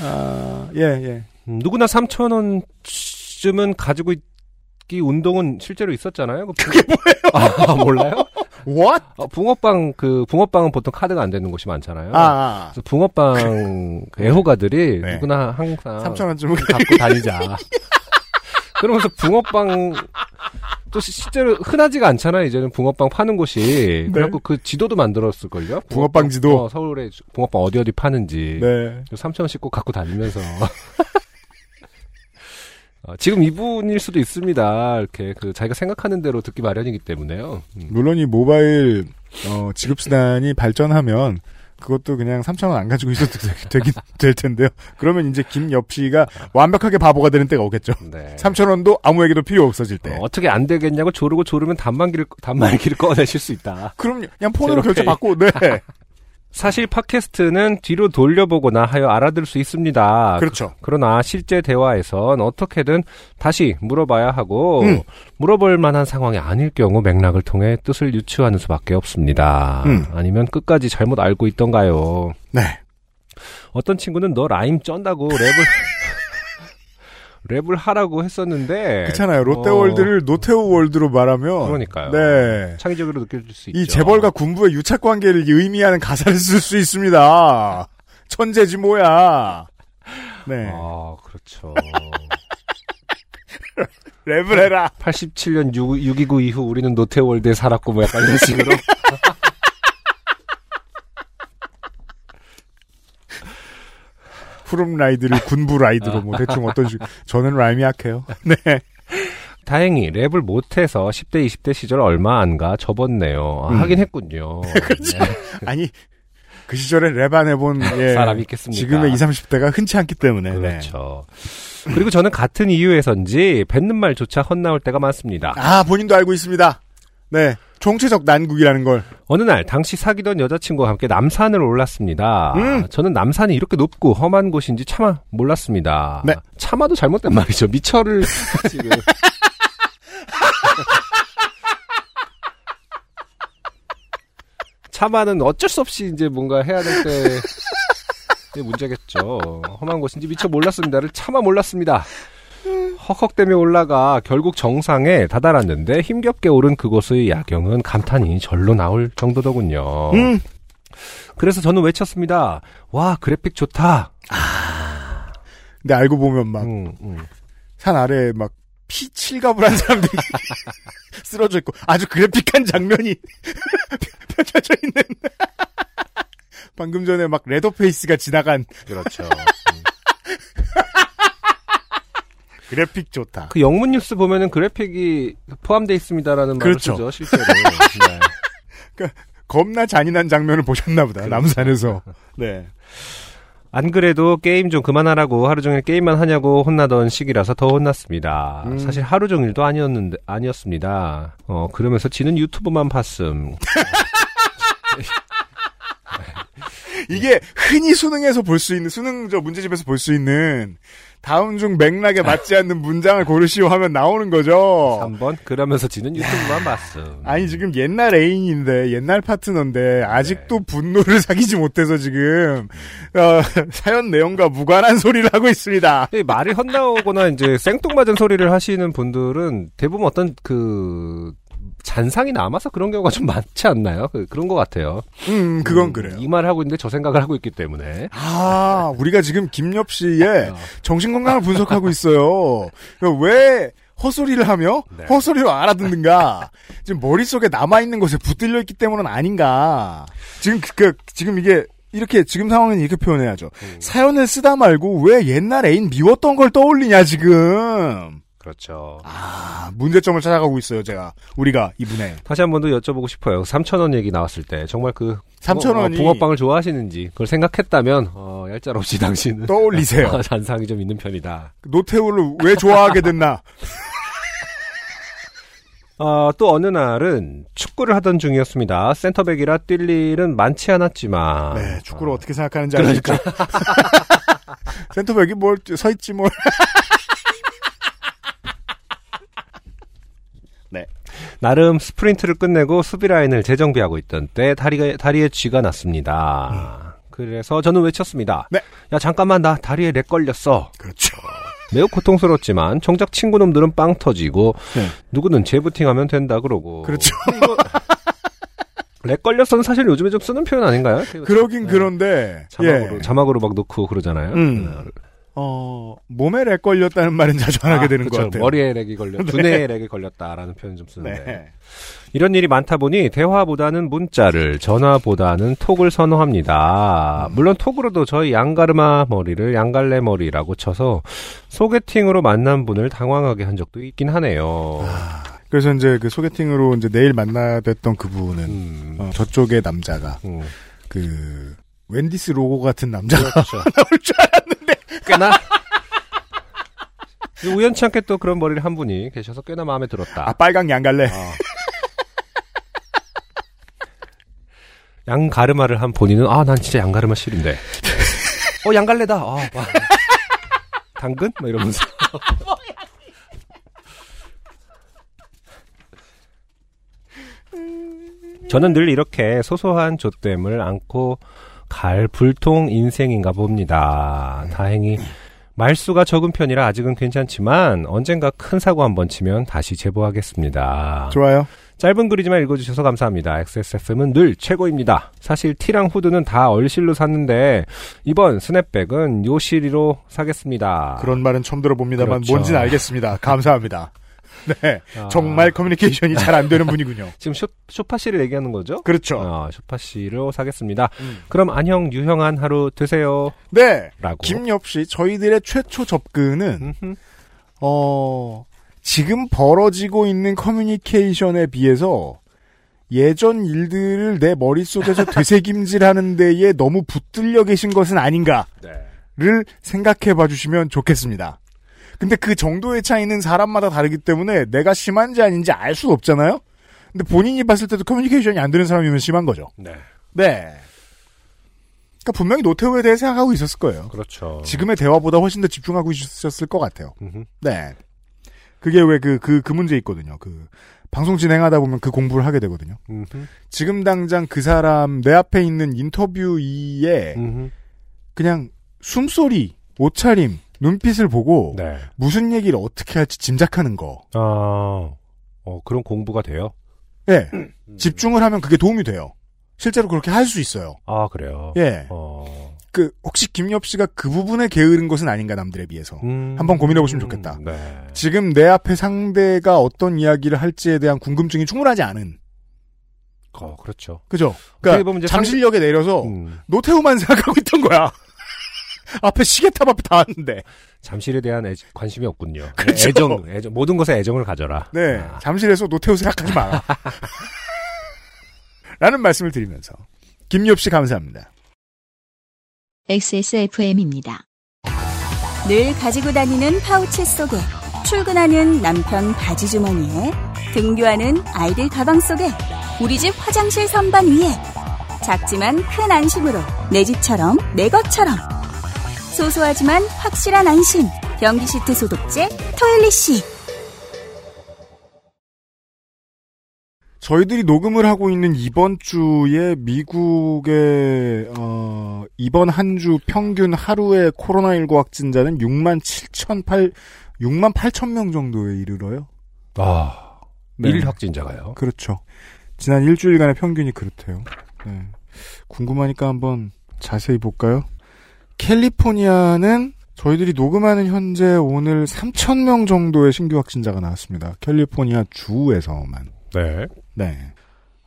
아예 예. 음, 누구나 3천 원쯤은 가지고 있기 운동은 실제로 있었잖아요. 그게 뭐예요? 아, 몰라요? What? 어, 붕어빵 그 붕어빵은 보통 카드가 안 되는 곳이 많잖아요. 아, 아. 그래서 붕어빵 그 애호가들이 네. 누구나 항상 3천 원쯤은 갖고 다니자. [LAUGHS] 그러면서 붕어빵 또 시- 실제로 흔하지가 않잖아요. 이제는 붕어빵 파는 곳이. 그래갖고 그 지도도 만들었을 걸요. 네. 붕어빵 지도? 어, 서울에 붕어빵 어디 어디 파는지. 네 3천 원씩 꼭 갖고 다니면서. [LAUGHS] 어, 지금 이분일 수도 있습니다. 이렇게 그 자기가 생각하는 대로 듣기 마련이기 때문에요. 음. 물론 이 모바일 어, 지급 수단이 발전하면 그것도 그냥 3천 원 안 가지고 있어도 [LAUGHS] 되- 되긴 될 텐데요. 그러면 이제 김엽 씨가 완벽하게 바보가 되는 때가 오겠죠. 네. 3천 원도 아무에게도 필요 없어질 때. 어, 어떻게 안 되겠냐고 조르고 조르면 단말기를 단말기를 [LAUGHS] 꺼내실 수 있다. 그럼 그냥 폰으로. 결제 받고 네. [LAUGHS] 사실 팟캐스트는 뒤로 돌려보거나 하여 알아들 수 있습니다. 그렇죠. 그 러나 실제 대화에선 어떻게든 다시 물어봐야 하고 음. 물어볼 만한 상황이 아닐 경우 맥락을 통해 뜻을 유추하는 수밖에 없습니다. 음. 아니면 끝까지 잘못 알고 있던가요? 네. 어떤 친구는 너 라임 쩐다고 랩을 [LAUGHS] 랩을 하라고 했었는데 그렇잖아요. 롯데월드를 노태우 월드로 말하면 어. 그러니까요. 네. 창의적으로 느껴질 수 있죠. 이 재벌과 군부의 유착 관계를 의미하는 가사를 쓸 수 있습니다. [LAUGHS] 천재지 뭐야. 네. 아 그렇죠. [LAUGHS] 랩을 해라. 87년 6, 6.29 이후 우리는 노태우월드에 살았고 뭐 약간 이런 식으로 [LAUGHS] 후룸 라이드를 군부 라이드로 뭐 대충 어떤 식. 저는 라임이 약해요. [LAUGHS] 네. 다행히 랩을 못해서 10대 20대 시절 얼마 안가 접었네요. 아, 음. 하긴 했군요. [LAUGHS] 그렇죠. 아니 그 시절에 랩 안 해본 예, 사람이 있겠습니까? 지금의 20, 30대가 흔치 않기 때문에. 네. 그렇죠. 그리고 저는 같은 이유에선지 뱉는 말조차 헛나올 때가 많습니다. 아 본인도 알고 있습니다. 네. 총체적 난국이라는 걸. 어느 날 당시 사귀던 여자친구와 함께 남산을 올랐습니다. 음. 저는 남산이 이렇게 높고 험한 곳인지 차마 몰랐습니다. 네. 차마도 잘못된 말이죠. 미처를 지금 차마는 어쩔 수 없이 이제 뭔가 해야 될 때. 이 문제겠죠. 험한 곳인지 미처 몰랐습니다를 차마 몰랐습니다. 헉헉대며 올라가 결국 정상에 다다랐는데 힘겹게 오른 그곳의 야경은 감탄이 절로 나올 정도더군요. 음. 그래서 저는 외쳤습니다. 와 그래픽 좋다. 근데 알고 보면 막산 음, 음. 아래에 막피 칠갑을 한 사람들이 [LAUGHS] 쓰러져 있고 아주 그래픽한 장면이 [LAUGHS] 펼쳐져 있는 [LAUGHS] 방금 전에 막 레더페이스가 지나간 그렇죠. 그래픽 좋다. 그 영문 뉴스 보면은 그래픽이 포함되어 있습니다라는 말을 그렇죠. 쓰죠 실제로. [LAUGHS] 네. 겁나 잔인한 장면을 보셨나 보다. 그렇죠. 남산에서. 네. 안 그래도 게임 좀 그만하라고 하루 종일 게임만 하냐고 혼나던 시기라서 더 혼났습니다. 음. 사실 하루 종일도 아니었는데 아니었습니다. 어 그러면서 지는 유튜브만 봤음. [LAUGHS] 이게 흔히 수능에서 볼 수 있는 수능 저 문제집에서 볼 수 있는 다음 중 맥락에 맞지 않는 문장을 고르시오 하면 나오는 거죠. 3번 그러면서 지는 유튜브만 봤음. 아니 지금 옛날 애인인데 옛날 파트너인데 아직도 분노를 [LAUGHS] 사귀지 못해서 지금 어, 사연 내용과 무관한 소리를 하고 있습니다. 이 말이 헛나오거나 이제 생뚱맞은 소리를 하시는 분들은 대부분 어떤 그 잔상이 남아서 그런 경우가 좀 많지 않나요? 그, 런것 같아요. 음 그건 음, 그래요. 이 말을 하고 있는데 저 생각을 하고 있기 때문에. 아 우리가 지금 김엽 씨의 어, 정신 건강을 분석하고 있어요. 그러니까 왜 헛소리를 하며 네. 헛소리로 알아듣는가? 지금 머릿속에 남아 있는 것에 붙들려 있기 때문은 아닌가? 지금 그, 그 지금 이게 이렇게 지금 상황은 이렇게 표현해야죠. 음, 사연을 쓰다 말고 왜 옛날 애인 미웠던 걸 떠올리냐 지금. 그렇죠. 아 문제점을 찾아가고 있어요 제가 우리가 이분의 다시 한 번 더 여쭤보고 싶어요. 3,000원 얘기 나왔을 때 정말 그 3천 어, 원이 붕어빵을 좋아하시는지 그걸 생각했다면 어, 얄짤없이 [LAUGHS] 당신은 떠올리세요. 어, [LAUGHS] 잔상이 좀 있는 편이다. 노태우를 왜 좋아하게 됐나? [LAUGHS] 어, 또 어느 날은 축구를 하던 중이었습니다. 센터백이라 뛸 일은 많지 않았지만 네 축구를 어, 어떻게 생각하는지 아시죠? 센터백이 뭘 서 있지 뭘. 나름 스프린트를 끝내고 수비 라인을 재정비하고 있던 때 다리가, 다리에 쥐가 났습니다. 그래서 저는 외쳤습니다. 네. 야 잠깐만 나 다리에 렉 걸렸어. 그렇죠. 매우 고통스럽지만 정작 친구 놈들은 빵 터지고 네. 누구는 재부팅하면 된다 그러고. 그렇죠. [LAUGHS] 렉 걸렸어는 사실 요즘에 좀 쓰는 표현 아닌가요? 그러긴 네. 그런데 자막으로 예. 자막으로 막 넣고 그러잖아요. 음. 어 몸에 렉 걸렸다는 말은 자주 안 하게 아, 되는 그쵸. 것 같아요. 머리에 렉이 [LAUGHS] 네. 두뇌에 렉이 걸렸다라는 표현 좀 쓰는데. 네. 이런 일이 많다 보니 대화보다는 문자를, 전화보다는 톡을 선호합니다. 물론 톡으로도 저희 양가르마 머리를 양갈래 머리라고 쳐서 소개팅으로 만난 분을 당황하게 한 적도 있긴 하네요. 그래서 이제 그 소개팅으로 이제 내일 만나뵀던 그분은 음, 어, 저쪽의 남자가 음, 그 웬디스 로고 같은 남자가 그렇죠. [LAUGHS] 나올 줄 알았는데. 꽤나 [LAUGHS] 우연치 않게 또 그런 머리를 한 분이 계셔서 꽤나 마음에 들었다. 아, 빨강 양갈래. 어. 양가르마를 한 본인은 아 난 진짜 양가르마 싫은데 어 양갈래다 아, 와. 당근 막 이러면서 저는 늘 이렇게 소소한 조땜을 안고 갈 불통 인생인가 봅니다. 다행히 말수가 적은 편이라 아직은 괜찮지만 언젠가 큰 사고 한번 치면 다시 제보하겠습니다. 좋아요. 짧은 글이지만 읽어주셔서 감사합니다. XSFM은 늘 최고입니다. 사실 티랑 후드는 다 얼실로 샀는데 이번 스냅백은 요시리로 사겠습니다. 그런 말은 처음 들어봅니다만 그렇죠. 뭔지는 알겠습니다. 감사합니다. [LAUGHS] 네. 아, 정말 커뮤니케이션이 잘 안 되는 분이군요. [LAUGHS] 지금 쇼, 쇼파 씨를 얘기하는 거죠? 그렇죠. 어, 쇼파 씨로 사겠습니다. 음. 그럼 안녕 유형한 하루 되세요. 네. 라고. 김엽 씨, 저희들의 최초 접근은 음흠. 어, 지금 벌어지고 있는 커뮤니케이션에 비해서 예전 일들을 내 머릿속에서 [LAUGHS] 되새김질하는 데에 너무 붙들려 계신 것은 아닌가를 네. 생각해 봐 주시면 좋겠습니다. 근데 그 정도의 차이는 사람마다 다르기 때문에 내가 심한지 아닌지 알 수 없잖아요? 근데 본인이 봤을 때도 커뮤니케이션이 안 되는 사람이면 심한 거죠. 네. 네. 그러니까 분명히 노태우에 대해 생각하고 있었을 거예요. 그렇죠. 지금의 대화보다 훨씬 더 집중하고 있었을 것 같아요. 음흠. 네. 그게 왜 그, 그, 그 문제 있거든요. 그, 방송 진행하다 보면 그 공부를 하게 되거든요. 음흠. 지금 당장 그 사람 내 앞에 있는 인터뷰 이에 음흠. 그냥 숨소리, 옷차림, 눈빛을 보고 네. 무슨 얘기를 어떻게 할지 짐작하는 거. 아, 어, 그런 공부가 돼요? 예. 음. 집중을 하면 그게 도움이 돼요. 실제로 그렇게 할 수 있어요. 아, 그래요? 예. 어. 그, 혹시 김엽 씨가 그 부분에 게으른 것은 아닌가, 남들에 비해서. 음. 한번 고민해 보시면 좋겠다. 네. 지금 내 앞에 상대가 어떤 이야기를 할지에 대한 궁금증이 충분하지 않은. 어, 그렇죠. 그죠? 그러니까 잠실역에 내려서 음, 노태우만 생각하고 있던 거야. 앞에 시계탑 앞에 다 왔는데. 잠실에 대한 애- 관심이 없군요. [LAUGHS] 그렇죠. 애정, 애정, 모든 것에 애정을 가져라. 네. 아, 잠실에서 노태우 생각하지 마라. [LAUGHS] 라는 말씀을 드리면서. 김엽 씨 감사합니다. XSFM입니다. 늘 가지고 다니는 파우치 속에 출근하는 남편 바지 주머니에 등교하는 아이들 가방 속에 우리 집 화장실 선반 위에 작지만 큰 안심으로 내 집처럼 내 것처럼 소소하지만 확실한 안심 변기 시트 소독제 토일리시 저희들이 녹음을 하고 있는 이번 주에 미국의 어, 이번 한 주 평균 하루의 코로나19 확진자는 6만 7천 8 6만 8천 명 정도에 이르러요. 아, 네. 일 확진자가요. 그렇죠. 지난 일주일간의 평균이 그렇대요. 네. 궁금하니까 한번 자세히 볼까요? 캘리포니아는 저희들이 녹음하는 현재 오늘 3천 명 정도의 신규 확진자가 나왔습니다. 캘리포니아 주에서만. 네. 네.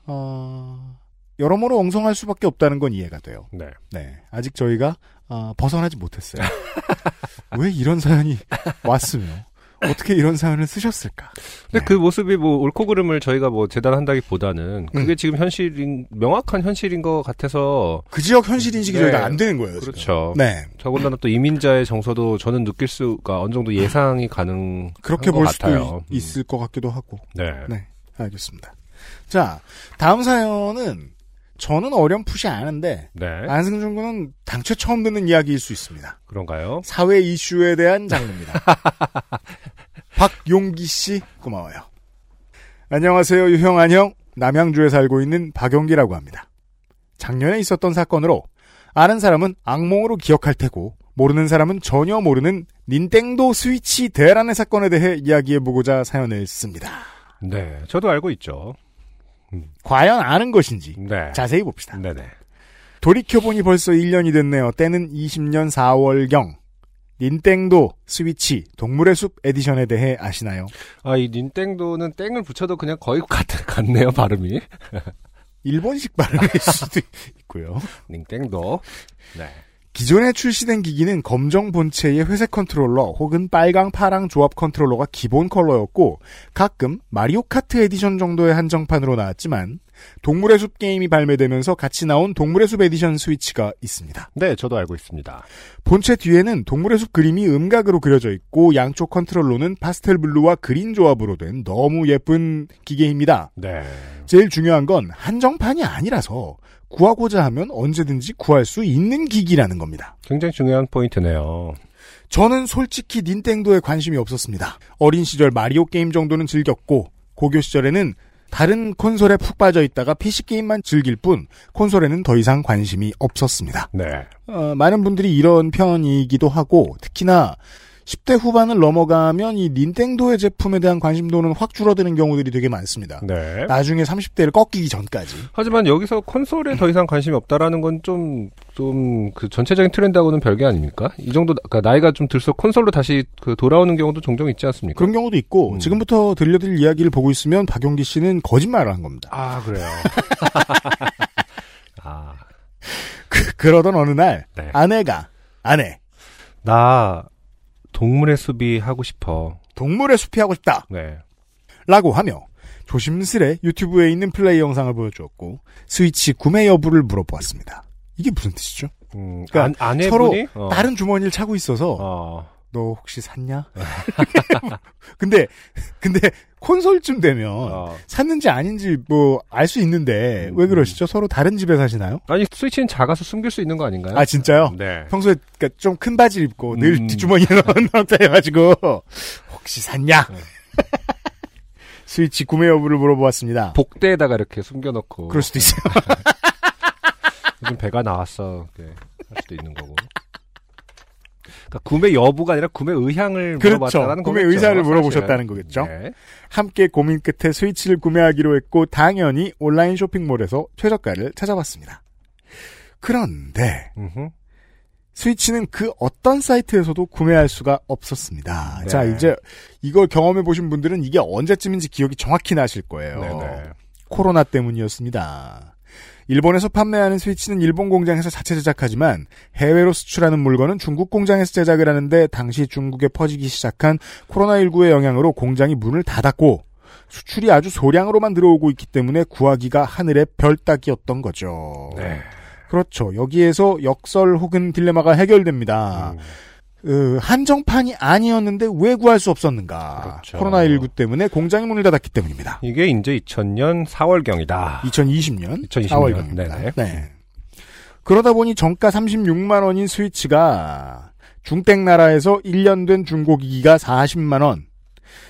어, 여러모로 엉성할 수밖에 없다는 건 이해가 돼요. 네. 네. 아직 저희가 어, 벗어나지 못했어요. [LAUGHS] 왜 이런 사연이 [LAUGHS] 왔으며 어떻게 이런 사연을 쓰셨을까? 근데 네. 그 모습이 뭐 옳고 그름을 저희가 뭐 재단한다기보다는 그게 음. 지금 현실인 명확한 현실인 것 같아서 그 지역 현실 인식이 네. 저희가 안 되는 거예요. 지금. 그렇죠. 네. 더군다나 또 이민자의 정서도 저는 느낄 수가 어느 정도 예상이 가능 그렇게 것볼 수도. 있- 있을 것 같기도 하고. 네. 네. 알겠습니다. 자, 다음 사연은 저는 어렴풋이 아는데 네. 안승준 군은 당최 처음 듣는 이야기일 수 있습니다. 그런가요? 사회 이슈에 대한 장르입니다. [LAUGHS] 박용기 씨 고마워요. 안녕하세요. 유형 안녕. 남양주에 살고 있는 박용기라고 합니다. 작년에 있었던 사건으로 아는 사람은 악몽으로 기억할 테고 모르는 사람은 전혀 모르는 닌텐도 스위치 대란의 사건에 대해 이야기해보고자 사연을 씁니다. 네. 저도 알고 있죠. 과연 아는 것인지 네. 자세히 봅시다. 네네. 돌이켜보니 벌써 1년이 됐네요. 때는 20년 4월경. 닌텐도 스위치 동물의 숲 에디션에 대해 아시나요? 아, 이 닌땡도는 땡을 붙여도 그냥 거의 같, 같네요, 발음이. 일본식 발음일 수도 있고요. [LAUGHS] 닌땡도. 네. 기존에 출시된 기기는 검정 본체에 회색 컨트롤러 혹은 빨강 파랑 조합 컨트롤러가 기본 컬러였고 가끔 마리오 카트 에디션 정도의 한정판으로 나왔지만 동물의 숲 게임이 발매되면서 같이 나온 동물의 숲 에디션 스위치가 있습니다. 네, 저도 알고 있습니다. 본체 뒤에는 동물의 숲 그림이 음각으로 그려져 있고 양쪽 컨트롤러는 파스텔 블루와 그린 조합으로 된 너무 예쁜 기계입니다. 네. 제일 중요한 건 한정판이 아니라서 구하고자 하면 언제든지 구할 수 있는 기기라는 겁니다. 굉장히 중요한 포인트네요. 저는 솔직히 닌텐도에 관심이 없었습니다. 어린 시절 마리오 게임 정도는 즐겼고 고교 시절에는 다른 콘솔에 푹 빠져 있다가 PC 게임만 즐길 뿐 콘솔에는 더 이상 관심이 없었습니다. 네. 어, 많은 분들이 이런 편이기도 하고 특히나 10대 후반을 넘어가면 이 닌텐도의 제품에 대한 관심도는 확 줄어드는 경우들이 되게 많습니다. 네. 나중에 30대를 꺾이기 전까지. 하지만 여기서 콘솔에 더 이상 관심이 없다라는 건 좀, 좀, 그 전체적인 트렌드하고는 별개 아닙니까? 이 정도, 그러니까 나이가 좀 들수록 콘솔로 다시 그 돌아오는 경우도 종종 있지 않습니까? 그런 경우도 있고 음. 지금부터 들려드릴 이야기를 보고 있으면 박용기 씨는 거짓말을 한 겁니다. 아, 그래요. [LAUGHS] 아, 그, 러던 어느 날 네. 아내가 아내 나 동물의 숲이 하고 싶어. 동물의 숲이 하고 싶다 네. 라고 하며 조심스레 유튜브에 있는 플레이 영상을 보여주었고 스위치 구매 여부를 물어보았습니다. 이게 무슨 뜻이죠? 음, 그러니까 안? 서로 어. 다른 주머니를 차고 있어서 어. 너 혹시 샀냐? [LAUGHS] 근데 근데 콘솔쯤 되면 어. 샀는지 아닌지 뭐 알 수 있는데 음, 왜 그러시죠? 서로 다른 집에 사시나요? 아니, 스위치는 작아서 숨길 수 있는 거 아닌가요? 아 진짜요? 네. 평소에 그러니까 좀 큰 바지 입고 늘 음. 뒷주머니에 넣은 [LAUGHS] 상태여가지고 혹시 샀냐? 네. 스위치 구매 여부를 물어보았습니다. 복대에다가 이렇게 숨겨놓고. 그럴 수도 있어요. [LAUGHS] 요즘 배가 나왔어. 네. 할 수도 있는 거고. 그러니까 구매 여부가 아니라 구매 의향을 그렇죠. 물어봤다는 구매 거겠죠. 의사를. 물어보셨다는 거겠죠. 네. 함께 고민 끝에 스위치를 구매하기로 했고 당연히 온라인 쇼핑몰에서 최저가를 찾아봤습니다. 그런데 음흠. 스위치는 그 어떤 사이트에서도 구매할 수가 없었습니다. 네. 자, 이제 이걸 경험해 보신 분들은 이게 언제쯤인지 기억이 정확히 나실 거예요. 네네. 코로나 때문이었습니다. 일본에서 판매하는 스위치는 일본 공장에서 자체 제작하지만 해외로 수출하는 물건은 중국 공장에서 제작을 하는데 당시 중국에 퍼지기 시작한 코로나19의 영향으로 공장이 문을 닫았고 수출이 아주 소량으로만 들어오고 있기 때문에 구하기가 하늘의 별 따기였던 거죠. 네. 그렇죠. 여기에서 역설 혹은 딜레마가 해결됩니다. 음. 어, 한정판이 아니었는데 왜 구할 수 없었는가? 그렇죠. 코로나19 때문에 공장이 문을 닫았기 때문입니다. 이게 이제 2000년 4월경이다. 2020년 2020년. 4월경입니다. 네네. 네. 그러다 보니 정가 36만 원인 스위치가 중땡 나라에서 1년 된 중고기기가 40만 원,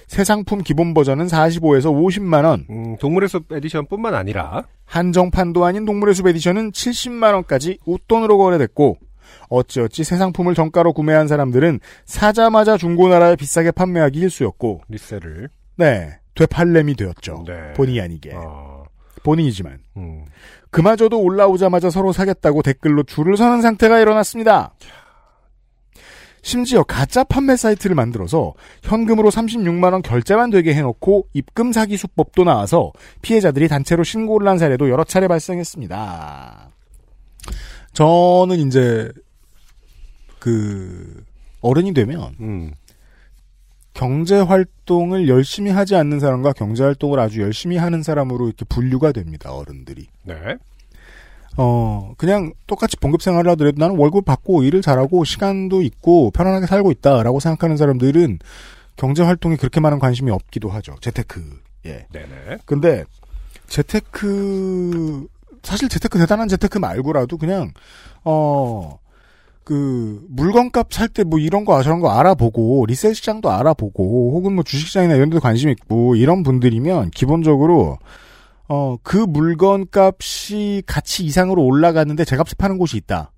새 상품 기본 버전은 45에서 50만 원, 음, 동물의 숲 에디션뿐만 아니라 한정판도 아닌 동물의 숲 에디션은 70만 원까지 웃돈으로 거래됐고 어찌어찌 새 상품을 정가로 구매한 사람들은 사자마자 중고나라에 비싸게 판매하기 일쑤였고 리셀을 네 되팔렘이 되었죠. 네. 본의 아니게 어, 본인이지만 음. 그마저도 올라오자마자 서로 사겠다고 댓글로 줄을 서는 상태가 일어났습니다. 심지어 가짜 판매 사이트를 만들어서 현금으로 36만 원 결제만 되게 해놓고 입금 사기 수법도 나와서 피해자들이 단체로 신고를 한 사례도 여러 차례 발생했습니다. 저는 이제 그 어른이 되면 음. 경제 활동을 열심히 하지 않는 사람과 경제 활동을 아주 열심히 하는 사람으로 이렇게 분류가 됩니다. 어른들이. 네. 어, 그냥 똑같이 봉급 생활을 하더라도 나는 월급 받고 일을 잘하고 시간도 있고 편안하게 살고 있다라고 생각하는 사람들은 경제 활동에 그렇게 많은 관심이 없기도 하죠. 재테크. 예. 네네. 근데 재테크 사실 재테크 대단한 재테크 말고라도 그냥 어. 그 물건값 살 때 뭐 이런 거 저런 거 알아보고 리셀 시장도 알아보고 혹은 뭐 주식시장이나 이런 데도 관심 있고 이런 분들이면 기본적으로 어 그 물건값이 가치 이상으로 올라갔는데 제값에 파는 곳이 있다.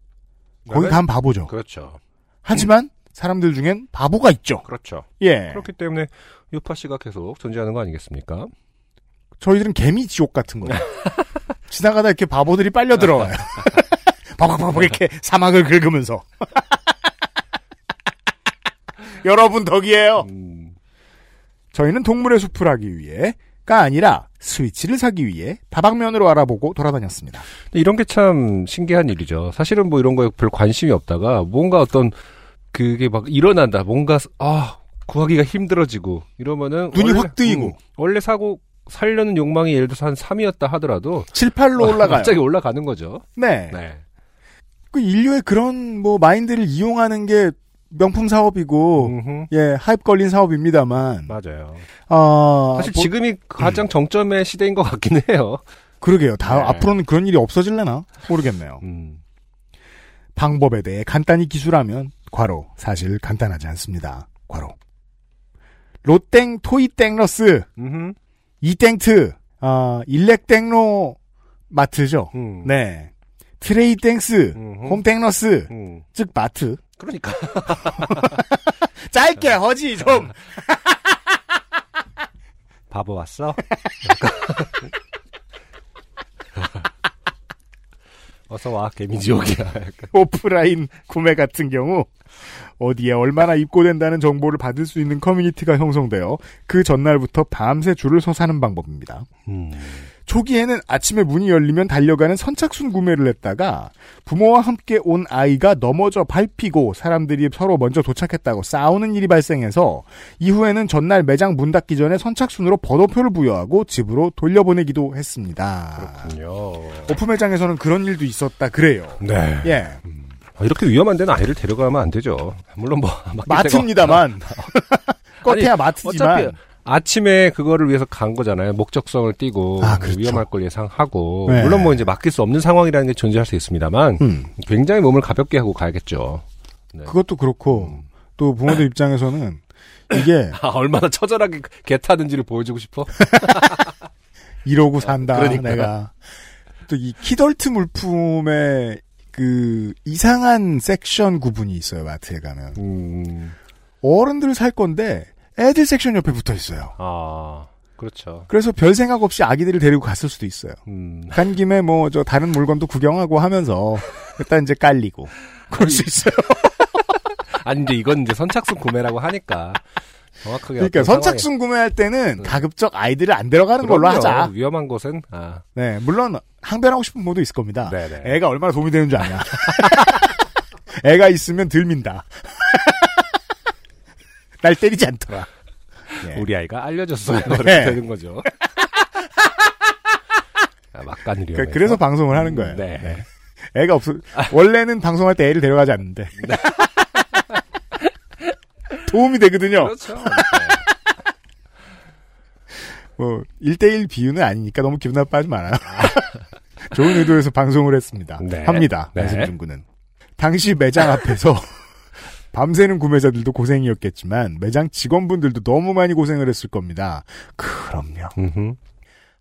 거기 가면 바보죠. 그렇죠. 하지만 사람들 중엔 바보가 있죠. 그렇죠. 예. 그렇기 때문에 유파 씨가 계속 존재하는 거 아니겠습니까? 저희들은 개미 지옥 같은 거예요. [LAUGHS] 지나가다 이렇게 바보들이 빨려 들어와요. [LAUGHS] 바박바박 이렇게 사막을 긁으면서. [LAUGHS] 여러분 덕이에요. 음, 저희는 동물의 숲을 하기 위해 아니라 스위치를 사기 위해 다방면으로 알아보고 돌아다녔습니다. 이런 게 참 신기한 일이죠. 사실은 뭐 이런 거에 별 관심이 없다가 뭔가 어떤 그게 막 일어난다. 뭔가 아 구하기가 힘들어지고 이러면은 눈이 원래- 확 뜨이고. 음, 원래 사고 살려는 욕망이 예를 들어서 한 3이었다 하더라도 7, 8로 올라가요. 갑자기 올라가는 거죠. 네. 네. 그 인류의 그런 뭐 마인드를 이용하는 게 명품 사업이고 음흠. 예 하입 걸린 사업입니다만 맞아요. 아 사실 뭐, 지금이 가장 정점의 시대인 것 같긴 해요. 그러게요. 다 네. 앞으로는 그런 일이 없어질려나 모르겠네요. 음. 방법에 대해 간단히 기술하면 과로 사실 간단하지 않습니다. 과로 로땡 토이땡러스 음흠. 이땡트 아 일렉땡로 마트죠. 음. 네 트레이 땡스 음흠. 홈땡러스 음. 즉 마트 그러니까 [LAUGHS] 짧게 허지 좀 [LAUGHS] 바보 왔어? [LAUGHS] 어서 와 개미지옥이야. 오프라인 구매 같은 경우 어디에 얼마나 입고된다는 정보를 받을 수 있는 커뮤니티가 형성되어 그 전날부터 밤새 줄을 서 사는 방법입니다. 음. 초기에는 아침에 문이 열리면 달려가는 선착순 구매를 했다가 부모와 함께 온 아이가 넘어져 밟히고 사람들이 서로 먼저 도착했다고 싸우는 일이 발생해서 이후에는 전날 매장 문 닫기 전에 선착순으로 번호표를 부여하고 집으로 돌려보내기도 했습니다. 그렇군요. 오프 매장에서는 그런 일도 있었다 그래요. 네. 예. 아, 이렇게 위험한 데는 아이를 데려가면 안 되죠. 물론 뭐 마트입니다만. 겉에야 마트지만. 어차피 아침에 그거를 위해서 간 거잖아요. 목적성을 띠고 아, 그렇죠. 위험할 걸 예상하고 네. 물론 뭐 이제 맡길 수 없는 상황이라는 게 존재할 수 있습니다만 음, 굉장히 몸을 가볍게 하고 가야겠죠. 네. 그것도 그렇고 음. 또 부모들 입장에서는 이게 [LAUGHS] 아, 얼마나 처절하게 개 타는지를 보여주고 싶어? [LAUGHS] 이러고 산다 그러니까. 내가 또 이 키덜트 물품의 그 이상한 섹션 구분이 있어요 마트에 가면. 음, 어른들 살 건데 애들 섹션 옆에 붙어 있어요. 아, 그렇죠. 그래서 별 생각 없이 아기들을 데리고 갔을 수도 있어요. 음, 간 김에 뭐 저 다른 물건도 구경하고 하면서 일단 이제 깔리고. 그럴 수 있어요. [LAUGHS] 아니 이제 이건 이제 선착순 구매라고 하니까 정확하게 그러니까 선착순 구매할 때는 네. 가급적 아이들을 안 데려가는 걸로 그럼요. 하자 위험한 곳은 아, 네 물론 항변하고 싶은 분도 있을 겁니다 네네. 애가 얼마나 도움이 되는 줄 아냐. [LAUGHS] 애가 있으면 들 민다. [LAUGHS] 날 때리지 않더라. 예. 우리 아이가 알려줬어요. 네. 되는 거죠. 아, 막간 위험해서. 그러니까 그래서 방송을 하는 거예요. 네. 네. 애가 없어. 원래는 방송할 때 애를 데려가지 않는데. 도움이 되거든요. 그렇죠. 뭐, 1대1 비유는 아니니까 너무 기분 나빠하지 말아요. [LAUGHS] 좋은 의도에서 방송을 했습니다. 네. 합니다. 네. 말씀중구는. 당시 매장 앞에서 [LAUGHS] 밤새는 구매자들도 고생이었겠지만 매장 직원분들도 너무 많이 고생을 했을 겁니다. 그럼요.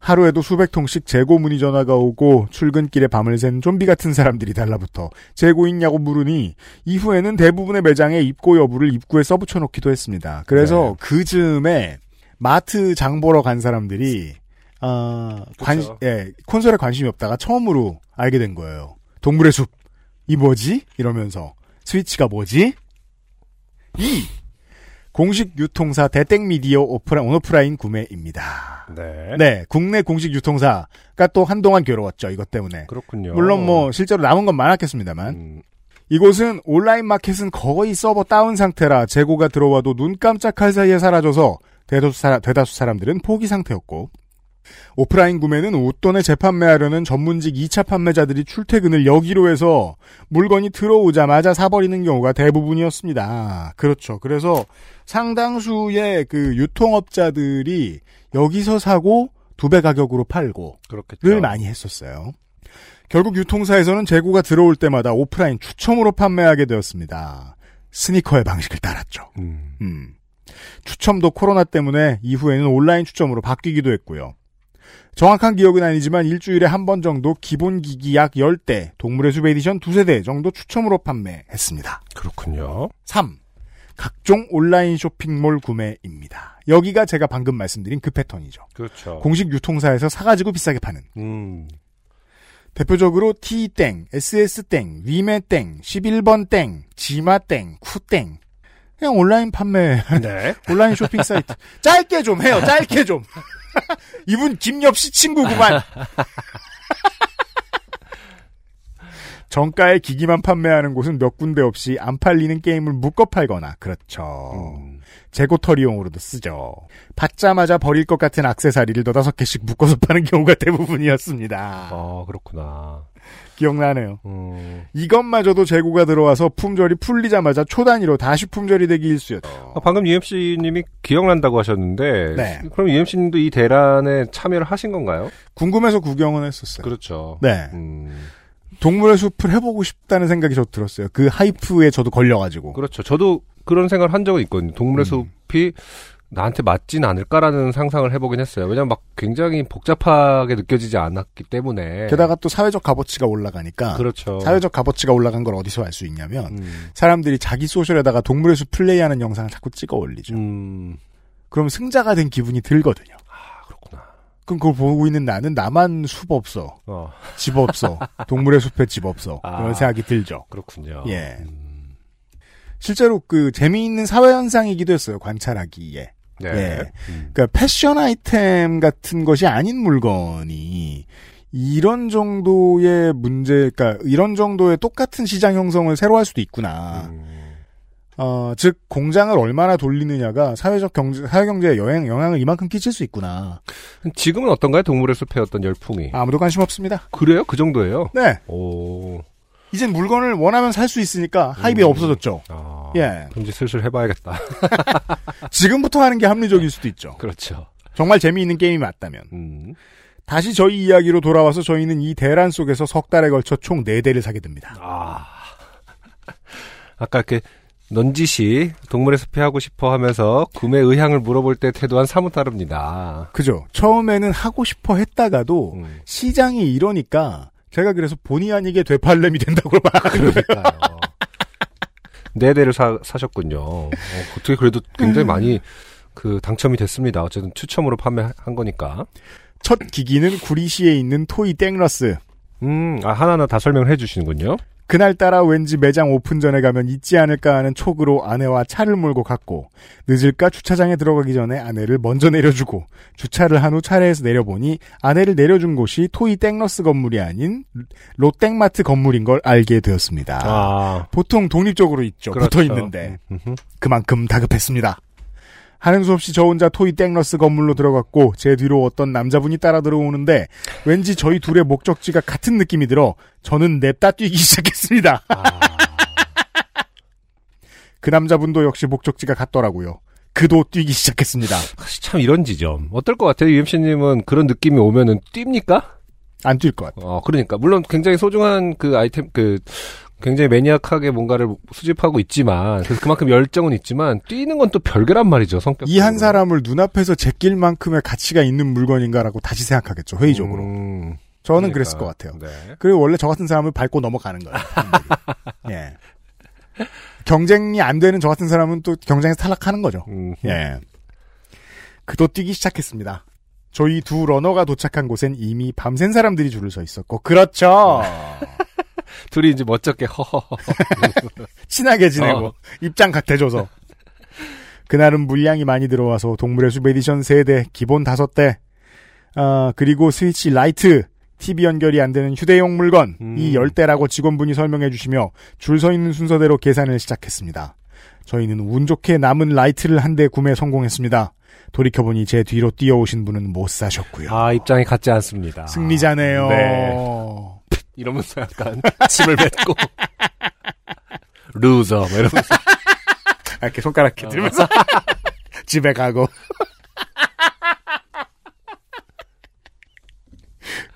하루에도 수백 통씩 재고 문의 전화가 오고 출근길에 밤을 샌 좀비 같은 사람들이 달라붙어 재고 있냐고 물으니 이후에는 대부분의 매장에 입고 여부를 입구에 써붙여 놓기도 했습니다. 그래서 그 즈음에 마트 장 보러 간 사람들이 아, 관. 예, 콘솔에 관심이 없다가 처음으로 알게 된 거예요. 동물의 숲. 이 뭐지? 이러면서 스위치가 뭐지? 이 공식 유통사 대땡 미디어 오프라, 온오프라인 구매입니다. 네. 네, 국내 공식 유통사가 또 한동안 괴로웠죠, 이것 때문에. 그렇군요. 물론 뭐 실제로 남은 건 많았겠습니다만 음, 이곳은 온라인 마켓은 거의 서버 다운 상태라 재고가 들어와도 눈 깜짝할 사이에 사라져서 대다수, 사, 대다수 사람들은 포기 상태였고 오프라인 구매는 웃돈에 재판매하려는 전문직 2차 판매자들이 출퇴근을 여기로 해서 물건이 들어오자마자 사버리는 경우가 대부분이었습니다. 그렇죠. 그래서 상당수의 그 유통업자들이 여기서 사고 두 배 가격으로 팔고 그렇겠죠. 를 많이 했었어요. 결국 유통사에서는 재고가 들어올 때마다 오프라인 추첨으로 판매하게 되었습니다. 스니커의 방식을 따랐죠. 음, 음. 추첨도 코로나 때문에 이후에는 온라인 추첨으로 바뀌기도 했고요. 정확한 기억은 아니지만 일주일에 한 번 정도 기본 기기 약 10대, 동물의 숲 에디션 두세 대 정도 추첨으로 판매했습니다. 그렇군요. 3. 각종 온라인 쇼핑몰 구매입니다. 여기가 제가 방금 말씀드린 그 패턴이죠. 그렇죠. 공식 유통사에서 사가지고 비싸게 파는. 음, 대표적으로 T땡, SS땡, 위메땡, 11번땡, 지마땡, 쿠땡. 그냥 온라인 판매, 네. [LAUGHS] 온라인 쇼핑 사이트. 짧게 좀 해요, 짧게 좀. [LAUGHS] 이분 김엽 씨 친구구만. 정가에 기기만 판매하는 곳은 몇 군데 없이 안 팔리는 게임을 묶어 팔거나 그렇죠. 음. 재고털이용으로도 쓰죠. 받자마자 버릴 것 같은 악세사리를 너다섯 개씩 묶어서 파는 경우가 대부분이었습니다. 아, 그렇구나. 기억나네요. 음. 이것마저도 재고가 들어와서 품절이 풀리자마자 초단위로 다시 품절이 되기 일쑤였죠. 아, 방금 UMC님이 기억난다고 하셨는데, 네. 그럼 UMC님도 이 대란에 참여를 하신 건가요? 궁금해서 구경은 했었어요. 그렇죠. 네. 음, 동물의 숲을 해보고 싶다는 생각이 저도 들었어요. 그 하이프에 저도 걸려가지고. 그렇죠. 저도 그런 생각을 한 적은 있거든요. 동물의 음. 숲이 나한테 맞진 않을까라는 상상을 해보긴 했어요. 왜냐면 막 굉장히 복잡하게 느껴지지 않았기 때문에. 게다가 또 사회적 값어치가 올라가니까 그렇죠. 사회적 값어치가 올라간 걸 어디서 알 수 있냐면 음, 사람들이 자기 소셜에다가 동물의 숲 플레이하는 영상을 자꾸 찍어 올리죠. 음, 그럼 승자가 된 기분이 들거든요. 아, 그렇구나. 그럼 그걸 보고 있는 나는 나만 숲 없어. 어, 집 없어. [LAUGHS] 동물의 숲에 집 없어. 아. 그런 생각이 들죠. 그렇군요. 예. 음, 실제로 그 재미있는 사회 현상이기도 했어요. 관찰하기에. 네. 예. 음, 그러니까 패션 아이템 같은 것이 아닌 물건이 이런 정도의 문제, 그러니까 이런 정도의 똑같은 시장 형성을 새로 할 수도 있구나. 음, 어, 즉 공장을 얼마나 돌리느냐가 사회적 경제, 사회 경제에 영향, 영향을 이만큼 끼칠 수 있구나. 지금은 어떤가요? 동물의 숲의 어떤 열풍이. 아무도 관심 없습니다. 그래요? 그 정도예요? 네, 오. 이젠 물건을 원하면 살 수 있으니까 하입이 음. 없어졌죠. 아, 예, 그럼 이제 슬슬 해봐야겠다. [LAUGHS] [LAUGHS] 지금부터 하는 게 합리적일 수도 있죠. 그렇죠. 정말 재미있는 게임이 맞다면. 음. 다시 저희 이야기로 돌아와서 저희는 이 대란 속에서 석 달에 걸쳐 총 4대를 사게 됩니다. 아. [LAUGHS] 아까 이렇게 넌지시 동물의 숲에 하고 싶어 하면서 구매 의향을 물어볼 때 태도와는 사뭇 다릅니다. 그죠? 처음에는 하고 싶어 했다가도 음, 시장이 이러니까 제가 그래서 본의 아니게 되팔렘이 된다고. [LAUGHS] 그러니까요. 네 대를 사, 사셨군요. 어, 어떻게 그래도 굉장히 많이 그 당첨이 됐습니다. 어쨌든 추첨으로 판매한 거니까. 첫 기기는 구리시에 있는 토이 땡러스. 음, 아, 하나하나 다 설명을 해 주시는군요. 그날따라 왠지 매장 오픈 전에 가면 있지 않을까 하는 촉으로 아내와 차를 몰고 갔고 늦을까 주차장에 들어가기 전에 아내를 먼저 내려주고 주차를 한 후 차에서 내려보니 아내를 내려준 곳이 토이 땡러스 건물이 아닌 롯땡마트 건물인 걸 알게 되었습니다. 아, 보통 독립적으로 있죠. 그렇죠. 붙어 있는데 그만큼 다급했습니다. 하는 수 없이 저 혼자 토이 땡러스 건물로 들어갔고 제 뒤로 어떤 남자분이 따라 들어오는데 왠지 저희 둘의 목적지가 같은 느낌이 들어 저는 냅다 뛰기 [LAUGHS] 시작했습니다. 아, 그 남자분도 역시 목적지가 같더라고요. 그도 뛰기 시작했습니다. 참 이런 지점. 어떨 것 같아요? UMC님은 그런 느낌이 오면은 뜁니까? 안 뛸 것 같아요. 어, 그러니까. 물론 굉장히 소중한 그 아이템, 그, 굉장히 매니악하게 뭔가를 수집하고 있지만, 그래서 그만큼 열정은 있지만, 뛰는 건 또 별개란 말이죠, 성격. 이 한 사람을 눈앞에서 제낄 만큼의 가치가 있는 물건인가라고 다시 생각하겠죠. 회의적으로. 음, 저는 그러니까. 그랬을 것 같아요. 네. 그리고 원래 저 같은 사람을 밟고 넘어가는 거예요. [LAUGHS] 예. 경쟁이 안 되는 저 같은 사람은 또 경쟁에서 탈락하는 거죠. 음, 예. 그도 뛰기 시작했습니다. 저희 두 러너가 도착한 곳엔 이미 밤샌 사람들이 줄을 서 있었고, 그렇죠. 둘이 이제 멋쩍게 허허허. [LAUGHS] 친하게 지내고, 어. 입장 같아져서. 그날은 물량이 많이 들어와서 동물의 숲 에디션 3대, 기본 5대, 아, 그리고 스위치 라이트, TV 연결이 안 되는 휴대용 물건, 음. 이 10대라고 직원분이 설명해 주시며 줄 서 있는 순서대로 계산을 시작했습니다. 저희는 운 좋게 남은 라이트를 한 대 구매 성공했습니다. 돌이켜보니 제 뒤로 뛰어오신 분은 못 사셨고요. 아, 입장이 같지 않습니다. 승리자네요. 네. 이러면서 약간 [LAUGHS] 침을 뱉고. 루저, 뭐 이러면서. 아, 이렇게 손가락 이렇게 들면서 [LAUGHS] 집에 가고. [LAUGHS]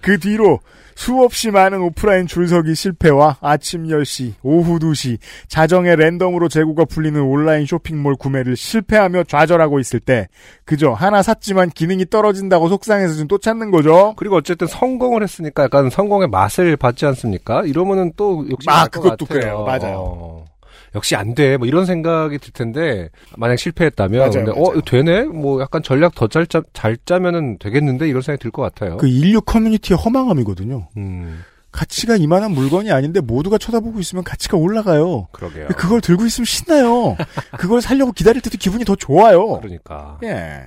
그 뒤로 수없이 많은 오프라인 줄서기 실패와 아침 10시, 오후 2시, 자정에 랜덤으로 재고가 풀리는 온라인 쇼핑몰 구매를 실패하며 좌절하고 있을 때, 그저 하나 샀지만 기능이 떨어진다고 속상해서 좀또 찾는 거죠. 그리고 어쨌든 성공을 했으니까 약간 성공의 맛을 받지 않습니까? 이러면은 또 욕심 아, 그것도 같아요. 그래요. 맞아요. 어, 역시 안 돼. 뭐 이런 생각이 들 텐데 만약 실패했다면 맞아요, 근데 맞아요. 어 되네. 뭐 약간 전략 더잘 짜, 잘 짜면은 되겠는데 이런 생각이 들 것 같아요. 그 인류 커뮤니티의 허망함이거든요. 음, 가치가 이만한 물건이 아닌데 모두가 쳐다보고 있으면 가치가 올라가요. 그러게요. 그걸 들고 있으면 신나요. 그걸 살려고 기다릴 때도 기분이 더 좋아요. 그러니까. 예.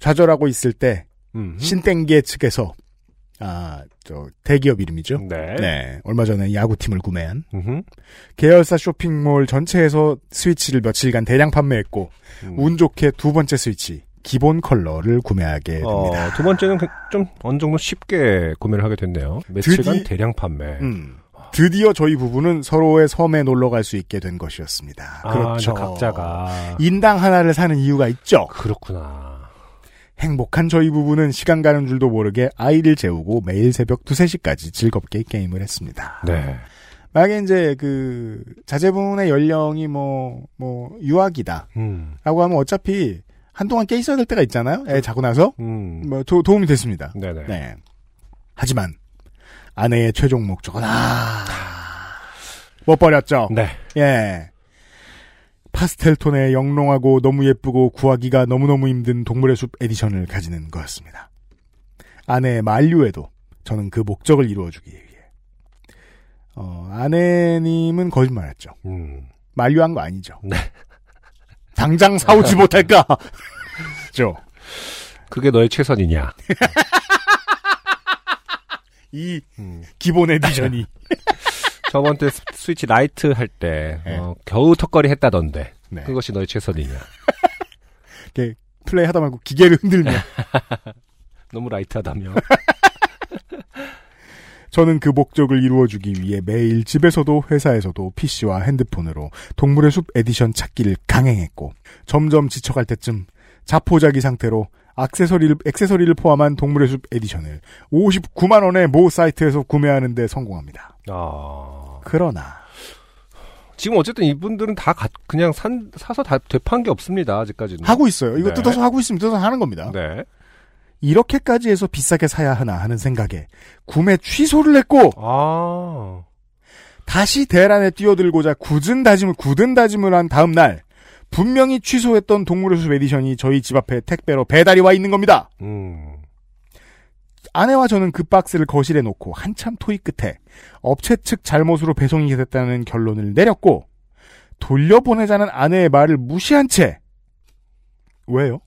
좌절하고 있을 때 음. 신땡계 측에서 아, 저 대기업 이름이죠. 네. 네. 얼마 전에 야구팀을 구매한 음흠. 계열사 쇼핑몰 전체에서 스위치를 며칠간 대량 판매했고 음. 운 좋게 두 번째 스위치 기본 컬러를 구매하게 됩니다. 어, 두 번째는 그- 좀 어느 정도 쉽게 구매를 하게 됐네요. 며칠간 드디- 대량 판매. 음. 드디어 저희 부부는 서로의 섬에 놀러 갈 수 있게 된 것이었습니다. 아, 그렇죠. 각자가 인당 하나를 사는 이유가 있죠. 그렇구나. 행복한 저희 부부는 시간 가는 줄도 모르게 아이를 재우고 매일 새벽 2, 3시까지 즐겁게 게임을 했습니다. 네. 만약에 이제 그 자제분의 연령이 뭐, 뭐, 유아기다. 음. 라고 하면 어차피 한동안 깨 있어야 될 때가 있잖아요. 애 자고 나서. 음. 뭐 도, 도움이 됐습니다. 네네. 네. 하지만 아내의 최종 목적은 아, 못 버렸죠. 네. 예. 파스텔 톤의 영롱하고 너무 예쁘고 구하기가 너무너무 힘든 동물의 숲 에디션을 가지는 거였습니다. 아내의 만류에도 저는 그 목적을 이루어주기 위해. 어, 아내님은 거짓말했죠. 음. 만류한 거 아니죠. 네. [LAUGHS] 당장 사오지 못할까? [LAUGHS] 죠. 그게 너의 최선이냐? [LAUGHS] 이 음. 기본 에디션이. 저번 때 스- 스위치 라이트 할때 네. 어, 겨우 턱걸이 했다던데 네. 그것이 너의 최선이냐? [LAUGHS] 이렇게 플레이 하다 말고 기계를 흔들며. [LAUGHS] 너무 라이트하다며. [LAUGHS] 저는 그 목적을 이루어주기 위해 매일 집에서도 회사에서도 PC와 핸드폰으로 동물의 숲 에디션 찾기를 강행했고 점점 지쳐갈 때쯤 자포자기 상태로 액세서리를, 액세서리를 포함한 동물의 숲 에디션을 59만 원에 모 사이트에서 구매하는 데 성공합니다. 아. 그러나 지금 어쨌든 이분들은 다 가- 그냥 산, 사서 다 되판 게 없습니다. 아직까지는. 하고 있어요. 이거 네. 뜯어서 하고 있으면 뜯어서 하는 겁니다. 네. 이렇게까지 해서 비싸게 사야 하나 하는 생각에 구매 취소를 했고 아. 다시 대란에 뛰어들고자 굳은 다짐을 굳은 다짐을 한 다음 날 분명히 취소했던 동물의 숲 에디션이 저희 집 앞에 택배로 배달이 와 있는 겁니다. 음. 아내와 저는 그 박스를 거실에 놓고 한참 토의 끝에 업체 측 잘못으로 배송이 됐다는 결론을 내렸고 돌려보내자는 아내의 말을 무시한 채 왜요?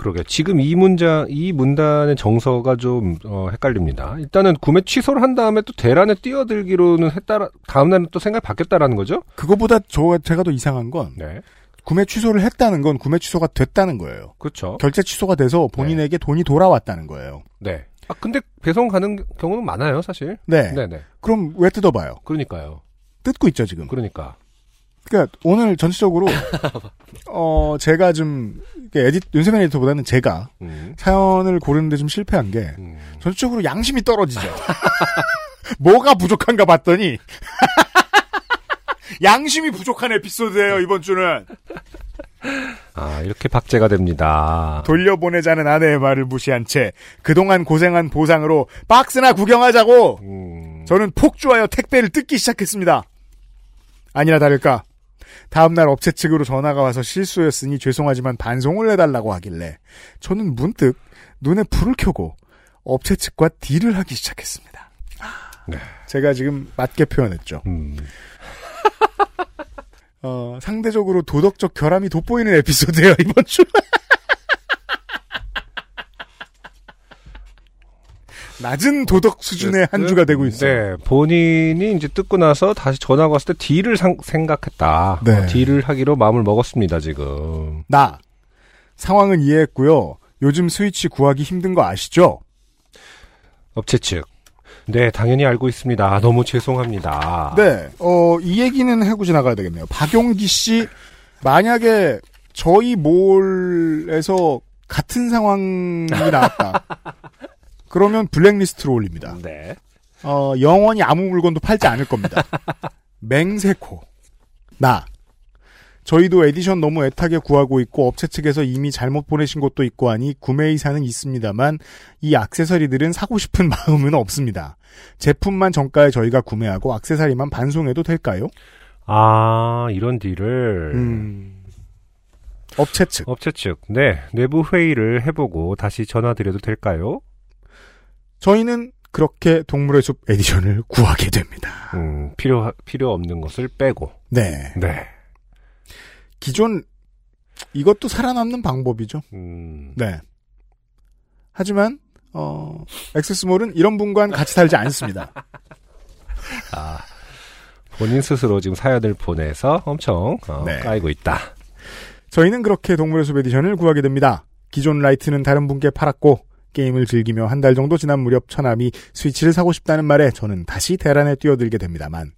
그러게. 지금 이 문장, 이 문단의 정서가 좀, 어, 헷갈립니다. 일단은 구매 취소를 한 다음에 또 대란에 뛰어들기로는 했다, 다음 날은 또 생각이 바뀌었다라는 거죠? 그거보다 저 제가 더 이상한 건 네. 구매 취소를 했다는 건 구매 취소가 됐다는 거예요. 그렇죠. 결제 취소가 돼서 본인에게 돈이 돌아왔다는 거예요. 네. 아, 근데 배송 가는 경우는 많아요, 사실. 네. 네네. 그럼 왜 뜯어봐요? 그러니까요. 뜯고 있죠 지금. 그러니까. 그러니까 오늘 전체적으로 [LAUGHS] 어 제가 좀 에디 윤세민 에디터보다는 제가 음. 사연을 고르는데 좀 실패한 게 음. 전체적으로 양심이 떨어지죠. [LAUGHS] 뭐가 부족한가 봤더니 양심이 부족한 에피소드예요 이번 주는 아, 이렇게 박제가 됩니다. 돌려보내자는 아내의 말을 무시한 채 그동안 고생한 보상으로 박스나 구경하자고 음. 저는 폭주하여 택배를 뜯기 시작했습니다. 아니나 다를까 다음날 업체 측으로 전화가 와서 실수였으니 죄송하지만 반송을 해달라고 하길래 저는 문득 눈에 불을 켜고 업체 측과 딜을 하기 시작했습니다. 네. 제가 지금 맞게 표현했죠. 음. 어, 상대적으로 도덕적 결함이 돋보이는 에피소드예요 이번 주. [LAUGHS] 낮은 도덕 수준의 한 주가 되고 있어요. 네, 본인이 이제 뜯고 나서 다시 전화가 왔을 때 딜을 상- 생각했다. 네. 어, 딜을 하기로 마음을 먹었습니다, 지금. 나 상황은 이해했고요. 요즘 스위치 구하기 힘든 거 아시죠? 업체 측. 네, 당연히 알고 있습니다. 너무 죄송합니다. 네, 어, 이 얘기는 하고 지나가야 되겠네요. 박용기 씨, 만약에 저희 몰에서 같은 상황이 나왔다. [LAUGHS] 그러면 블랙리스트로 올립니다. 네. 어, 영원히 아무 물건도 팔지 않을 겁니다. [LAUGHS] 맹세코. 나. 저희도 에디션 너무 애타게 구하고 있고 업체 측에서 이미 잘못 보내신 것도 있고 하니 구매 의사는 있습니다만 이 액세서리들은 사고 싶은 [LAUGHS] 마음은 없습니다. 제품만 정가에 저희가 구매하고 액세서리만 반송해도 될까요? 아, 이런 딜을. 음. 업체 측. 업체 측. 네, 내부 회의를 해보고 다시 전화드려도 될까요? 저희는 그렇게 동물의 숲 에디션을 구하게 됩니다. 음, 필요, 필요 없는 것을 빼고. 네. 네. 기존 이것도 살아남는 방법이죠. 음, 네. 하지만 어 액세스몰은 이런 분과는 같이 살지 않습니다. [LAUGHS] 아, 본인 스스로 지금 사연을 보내서 엄청 어, 네. 까이고 있다. 저희는 그렇게 동물의 숲 에디션을 구하게 됩니다. 기존 라이트는 다른 분께 팔았고 게임을 즐기며 한 달 정도 지난 무렵 처남이 스위치를 사고 싶다는 말에 저는 다시 대란에 뛰어들게 됩니다만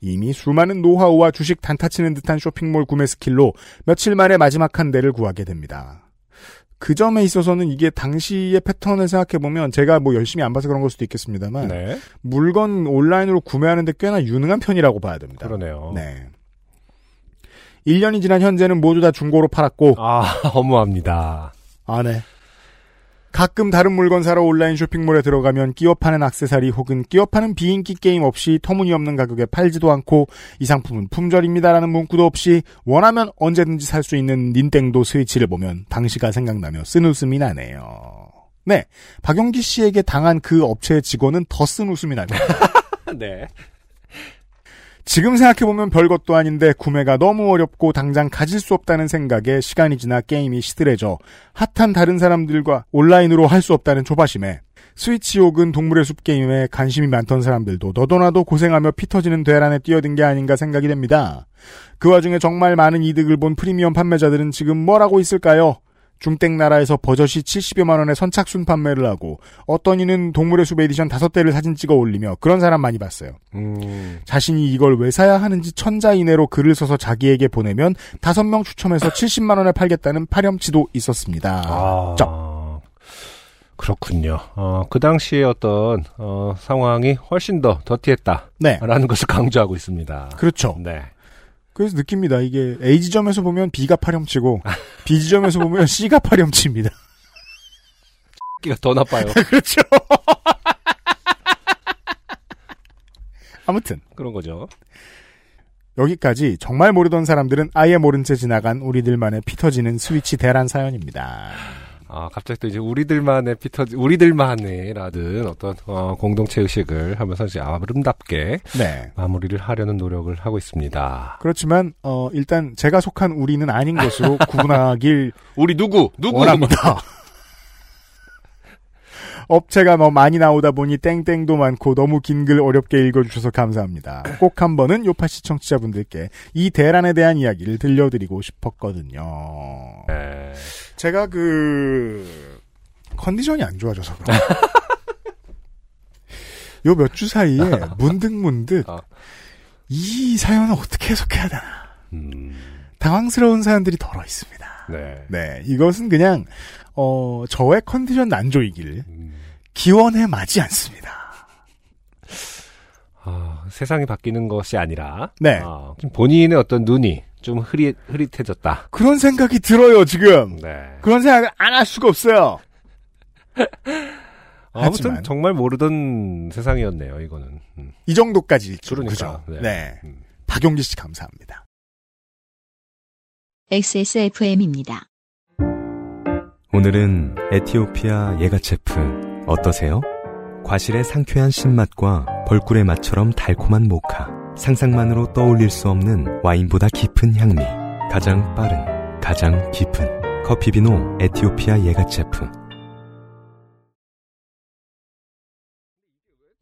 이미 수많은 노하우와 주식 단타치는 듯한 쇼핑몰 구매 스킬로 며칠 만에 마지막 한 대를 구하게 됩니다. 그 점에 있어서는 이게 당시의 패턴을 생각해보면 제가 뭐 열심히 안 봐서 그런 걸 수도 있겠습니다만 네, 물건 온라인으로 구매하는데 꽤나 유능한 편이라고 봐야 됩니다. 그러네요. 네. 1년이 지난 현재는 모두 다 중고로 팔았고 아, [LAUGHS] 허무합니다. 아, 네. 가끔 다른 물건 사러 온라인 쇼핑몰에 들어가면 끼워 파는 악세사리 혹은 끼워 파는 비인기 게임 없이 터무니없는 가격에 팔지도 않고 이 상품은 품절입니다라는 문구도 없이 원하면 언제든지 살 수 있는 닌땡도 스위치를 보면 당시가 생각나며 쓴 웃음이 나네요. 네. 박용기 씨에게 당한 그 업체의 직원은 더 쓴 웃음이 납니다. [LAUGHS] 네. 지금 생각해보면 별것도 아닌데 구매가 너무 어렵고 당장 가질 수 없다는 생각에 시간이 지나 게임이 시들해져 핫한 다른 사람들과 온라인으로 할 수 없다는 조바심에 스위치 혹은 동물의 숲 게임에 관심이 많던 사람들도 너도나도 고생하며 피 터지는 대란에 뛰어든 게 아닌가 생각이 됩니다. 그 와중에 정말 많은 이득을 본 프리미엄 판매자들은 지금 뭘 하고 있을까요? 중땡 나라에서 버젓이 70여만 원의 선착순 판매를 하고 어떤 이는 동물의 숲 에디션 다섯 대를 사진 찍어 올리며 그런 사람 많이 봤어요. 음, 자신이 이걸 왜 사야 하는지 천자 이내로 글을 써서 자기에게 보내면 다섯 명 추첨해서 70만 원에 팔겠다는 파렴치도 있었습니다. 아, 쩍. 그렇군요. 어, 그 당시에 어떤 어, 상황이 훨씬 더 더티했다라는 네, 것을 강조하고 있습니다. 그렇죠. 네. 그래서 느낍니다. 이게 A 지점에서 보면 B가 파렴치고 B 지점에서 보면 [LAUGHS] C가 파렴치입니다. 끼가 더 나빠요. [LAUGHS] 그렇죠. [LAUGHS] 아무튼 그런 거죠. 여기까지 정말 모르던 사람들은 아예 모른 채 지나간 우리들만의 피 터지는 스위치 대란 사연입니다. 아, 갑자기 또 이제 우리들만의 피터, 우리들만의라든 어떤, 어, 공동체 의식을 하면서 이제 아름답게 네. 마무리를 하려는 노력을 하고 있습니다. 그렇지만 어 일단 제가 속한 우리는 아닌 것으로 구분하길 우리 누구? 누구? 원합니다. [LAUGHS] 업체가 너무 많이 나오다 보니 땡땡도 많고 너무 긴 글 어렵게 읽어주셔서 감사합니다. 꼭 한 번은 요파 시청자분들께 이 대란에 대한 이야기를 들려드리고 싶었거든요. 네. 제가 그 컨디션이 안 좋아져서. [LAUGHS] 요 몇 주 사이에 문득문득 어. 이 사연을 어떻게 해석해야 되나 음, 당황스러운 사연들이 덜어 있습니다. 네. 네, 이것은 그냥 어 저의 컨디션 난조이길 음, 기원해 마지 않습니다. 아, 세상이 바뀌는 것이 아니라, 네. 아, 좀 본인의 어떤 눈이 좀 흐릿, 흐릿해졌다. 그런 생각이 들어요 지금. 네. 그런 생각을 안 할 수가 없어요. [LAUGHS] 아무튼 하지만- 정말 모르던 세상이었네요, 이거는. 음, 이 정도까지 줄 그러니까, 그죠? 네. 네. 음. 박용기 씨 감사합니다. XSFM입니다. 오늘은 에티오피아 예가체프 어떠세요? 과실의 상쾌한 신맛과 벌꿀의 맛처럼 달콤한 모카. 상상만으로 떠올릴 수 없는 와인보다 깊은 향미. 가장 빠른, 가장 깊은 커피비노 에티오피아 예가체프.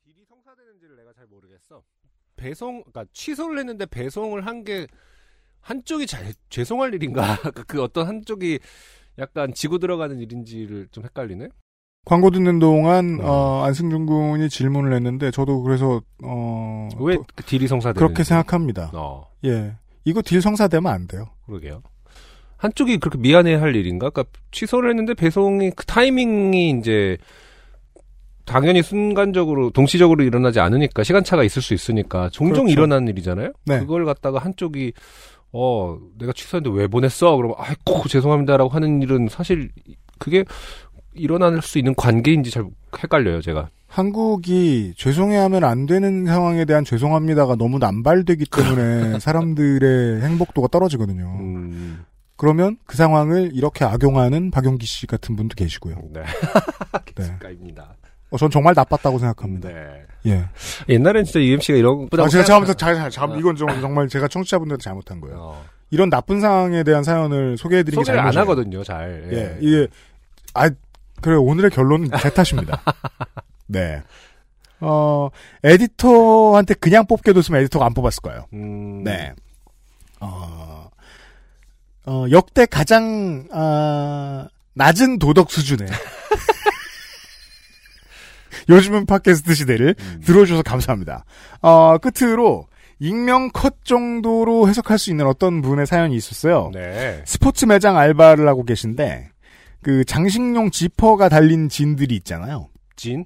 딜이 성사되는지를 내가 잘 모르겠어. 배송, 그러니까 취소를 했는데 배송을 한 게 한쪽이 잘 죄송할 일인가? [LAUGHS] 그 어떤 한쪽이 약간 지고 들어가는 일인지를 좀 헷갈리네. 광고 듣는 동안 음. 어, 안승준 군이 질문을 했는데 저도 그래서 어, 왜또그 딜이 성사되는지. 그렇게 생각합니다. 어, 예, 이거 딜 성사되면 안 돼요. 그러게요. 한쪽이 그렇게 미안해할 일인가? 그러니까 취소를 했는데 배송이 그 타이밍이 이제 당연히 순간적으로 동시적으로 일어나지 않으니까 시간차가 있을 수 있으니까 종종 그렇죠. 일어나는 일이잖아요. 네. 그걸 갖다가 한쪽이 어 내가 취소했는데 왜 보냈어? 그러면 아이고 죄송합니다라고 하는 일은 사실 그게 일어날 수 있는 관계인지 잘 헷갈려요 제가. 한국이 죄송해하면 안 되는 상황에 대한 죄송합니다가 너무 남발되기 때문에 [LAUGHS] 사람들의 행복도가 떨어지거든요. 음, 그러면 그 상황을 이렇게 악용하는 박용기 씨 같은 분도 계시고요. 네. [LAUGHS] 네. 기습가입니다. 어, 전 정말 나빴다고 생각합니다. 네. 예. 옛날엔 진짜 UMC가 이런 아, 제가 잘못했 잘, 잘, 잘, 어. 이건 좀, 정말 제가 청취자분들한테 잘못한 거예요. 어, 이런 나쁜 상황에 대한 사연을 소개해드린 게 소개를 안 잘못이에요. 하거든요, 잘. 예, 이게 아 그래 오늘의 결론은 제 탓입니다. [LAUGHS] 네. 어 에디터한테 그냥 뽑게 뒀으면 에디터가 안 뽑았을 거예요. 음, 네. 어, 어, 역대 가장, 아, 낮은 도덕 수준의. [LAUGHS] 요즘은 팟캐스트 시대를 음. 들어주셔서 감사합니다. 어, 끝으로, 익명 컷 정도로 해석할 수 있는 어떤 분의 사연이 있었어요. 네. 스포츠 매장 알바를 하고 계신데, 그 장식용 지퍼가 달린 진들이 있잖아요. 진?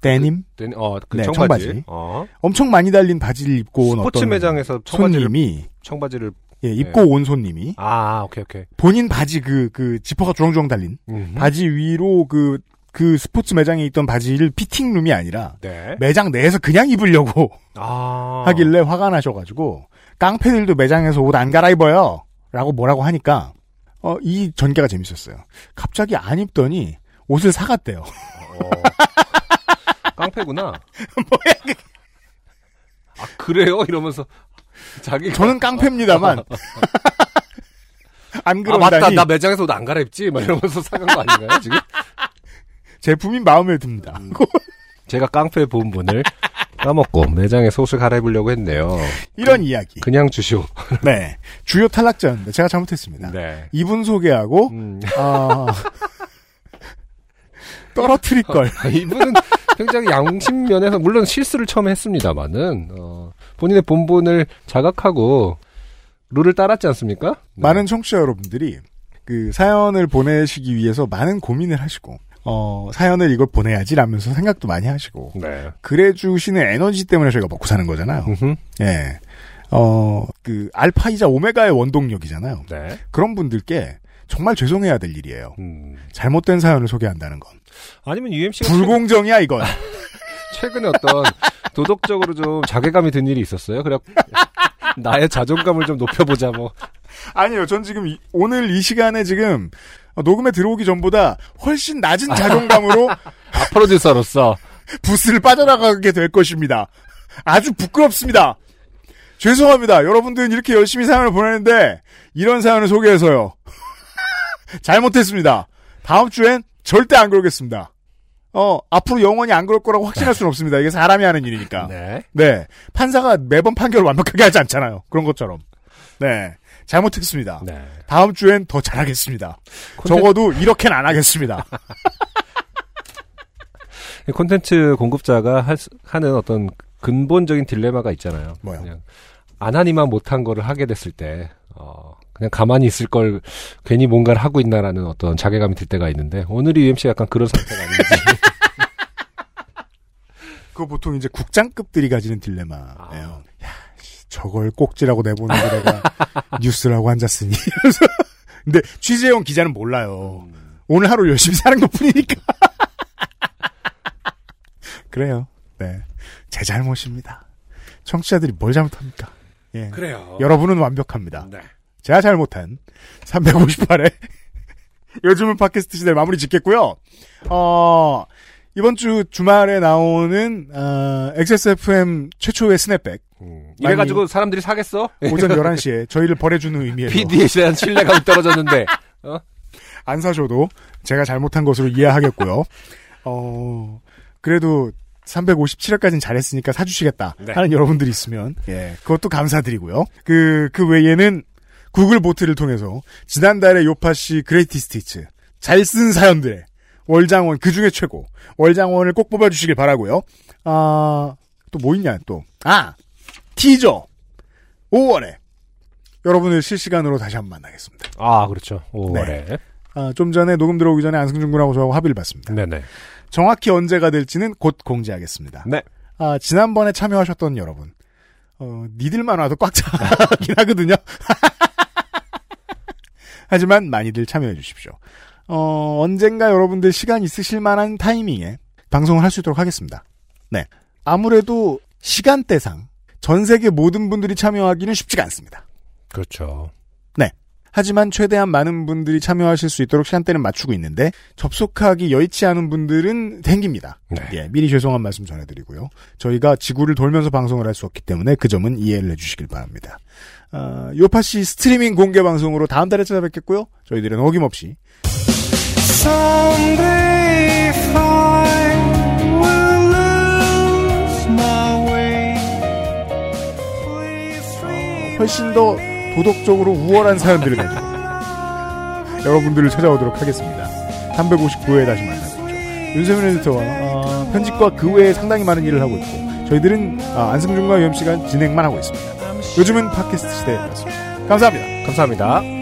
데님? 된- 어, 그 네, 청바지. 청바지. 어. 엄청 많이 달린 바지를 입고 온 스포츠 어떤 매장에서 청바지를, 손님이, 청바지를, 예, 입고 온 손님이, 아, 오케이, 오케이. 본인 바지 그, 그, 지퍼가 주렁주렁 달린 음. 바지 위로 그, 그 스포츠 매장에 있던 바지를 피팅룸이 아니라 네. 매장 내에서 그냥 입으려고 아. [LAUGHS] 하길래 화가 나셔가지고 깡패들도 매장에서 옷 안 갈아입어요. 라고 뭐라고 하니까, 어, 이 전개가 재밌었어요. 갑자기 안 입더니 옷을 사갔대요. 어. 깡패구나. [LAUGHS] 뭐야, 아, 그래요? 이러면서. 자기 저는 깡패입니다만. [LAUGHS] 안 아, 그런다니 맞다. 나 매장에서 옷 안 갈아입지? 막 이러면서 사간 거 아닌가요, 지금? 제품이 마음에 듭니다. 음. 제가 깡패 본분을 까먹고 매장에서 옷을 갈아입으려고 했네요. 이런 이야기. 그냥 주시오. [LAUGHS] 네. 주요 탈락자였는데 제가 잘못했습니다. 네. 이분 소개하고 음. 아, 떨어뜨릴 걸. [LAUGHS] 아, 이분은 굉장히 양심 면에서 물론 실수를 처음에 했습니다만은 어, 본인의 본분을 자각하고 룰을 따랐지 않습니까? 네. 많은 청취자 여러분들이 그 사연을 보내시기 위해서 많은 고민을 하시고 어, 사연을 이걸 보내야지라면서 생각도 많이 하시고 네. 그래 주시는 에너지 때문에 저희가 먹고 사는 거잖아요. 음흠. 예. 어, 그 알파이자 오메가의 원동력이잖아요. 네. 그런 분들께 정말 죄송해야 될 일이에요. 음. 잘못된 사연을 소개한다는 건 아니면 UMC가 불공정이야 이건. [LAUGHS] 최근에 어떤 도덕적으로 좀 자괴감이 든 일이 있었어요. 그래 나의 자존감을 좀 높여보자 뭐. 아니요, 전 지금 이- 오늘 이 시간에 지금 녹음에 들어오기 전보다 훨씬 낮은 자존감으로 [LAUGHS] 아, 프로듀서로서 [LAUGHS] 부스를 빠져나가게 될 것입니다. 아주 부끄럽습니다. 죄송합니다. 여러분들은 이렇게 열심히 사연을 보내는데 이런 사연을 소개해서요. [LAUGHS] 잘못했습니다. 다음 주엔 절대 안 그러겠습니다. 어, 앞으로 영원히 안 그럴 거라고 확신할 수는 없습니다. 이게 사람이 하는 일이니까. 네. 네. 판사가 매번 판결을 완벽하게 하지 않잖아요. 그런 것처럼. 네. 잘못했습니다. 네. 다음 주엔 더 잘하겠습니다. 콘텐- 적어도 이렇게는 안 하겠습니다. [LAUGHS] 콘텐츠 공급자가 할 수- 하는 어떤 근본적인 딜레마가 있잖아요. 뭐요? 그냥 안 하니만 못한 거를 하게 됐을 때, 어, 그냥 가만히 있을 걸 괜히 뭔가를 하고 있나라는 어떤 자괴감이 들 때가 있는데 오늘이 UMC가 약간 그런 상태가 아닌지. [LAUGHS] 그거 보통 이제 국장급들이 가지는 딜레마예요. 야, 씨, 저걸 꼭지라고 내보는 게 내가 [LAUGHS] 뉴스라고 앉았으니. [LAUGHS] 근데 취재용 기자는 몰라요. 오늘 하루 열심히 사는 것 뿐이니까. [LAUGHS] 그래요. 네. 제 잘못입니다. 청취자들이 뭘 잘못합니까? 예. 그래요. 여러분은 완벽합니다. 네. 제가 잘못한 358회 요즘은 팟캐스트 시대 마무리 짓겠고요. 어, 이번 주 주말에 나오는 어, XSFM 최초의 스냅백 음, 이래가지고 사람들이 사겠어? 오전 [LAUGHS] 11시에 저희를 벌해주는 의미에서 PD에 대한 신뢰감이 떨어졌는데. 안 사셔도 제가 잘못한 것으로 이해하겠고요. 어, 그래도 357회까지는 잘했으니까 사주시겠다 네. 하는 여러분들이 있으면, 예, 그것도 감사드리고요. 그, 그 외에는 구글 vote를 통해서 지난달에 요팟시 Greatest Hits, 잘 쓴 사연들의 월장원, 그 중에 최고, 월장원을 꼭 뽑아주시길 바라고요 아, 또 뭐 있냐, 또. 아! 티저! 5월에 여러분을 실시간으로 다시 한번 만나겠습니다. 아, 그렇죠. 5월에. 아, 좀 전에 녹음 들어오기 전에 안승준 군하고 저하고 합의를 봤습니다. 네네. 정확히 언제가 될지는 곧 공지하겠습니다. 네. 아, 지난번에 참여하셨던 여러분. 어, 니들만 와도 꽉 차긴 [LAUGHS] 하거든요. [LAUGHS] 하지만 많이들 참여해 주십시오. 어, 언젠가 여러분들 시간 있으실 만한 타이밍에 방송을 할 수 있도록 하겠습니다. 네. 아무래도 시간대상 전 세계 모든 분들이 참여하기는 쉽지가 않습니다. 그렇죠. 하지만 최대한 많은 분들이 참여하실 수 있도록 시간대는 맞추고 있는데 접속하기 여의치 않은 분들은 댕깁니다. 네. 예, 미리 죄송한 말씀 전해드리고요. 저희가 지구를 돌면서 방송을 할 수 없기 때문에 그 점은 이해를 해주시길 바랍니다. 아, 요파시 스트리밍 공개 방송으로 다음 달에 찾아뵙겠고요. 저희들은 어김없이 훨씬 더 도덕적으로 우월한 사연들을 가지고 여러분들을 찾아오도록 하겠습니다. 359회 다시 만나뵙죠. 윤세민 에디터와 어, 편집과 그 외에 상당히 많은 일을 하고 있고 저희들은 아, 안승준과 UMC가 진행만 하고 있습니다. 요즘은 팟캐스트 시대였습니다. 감사합니다. 감사합니다.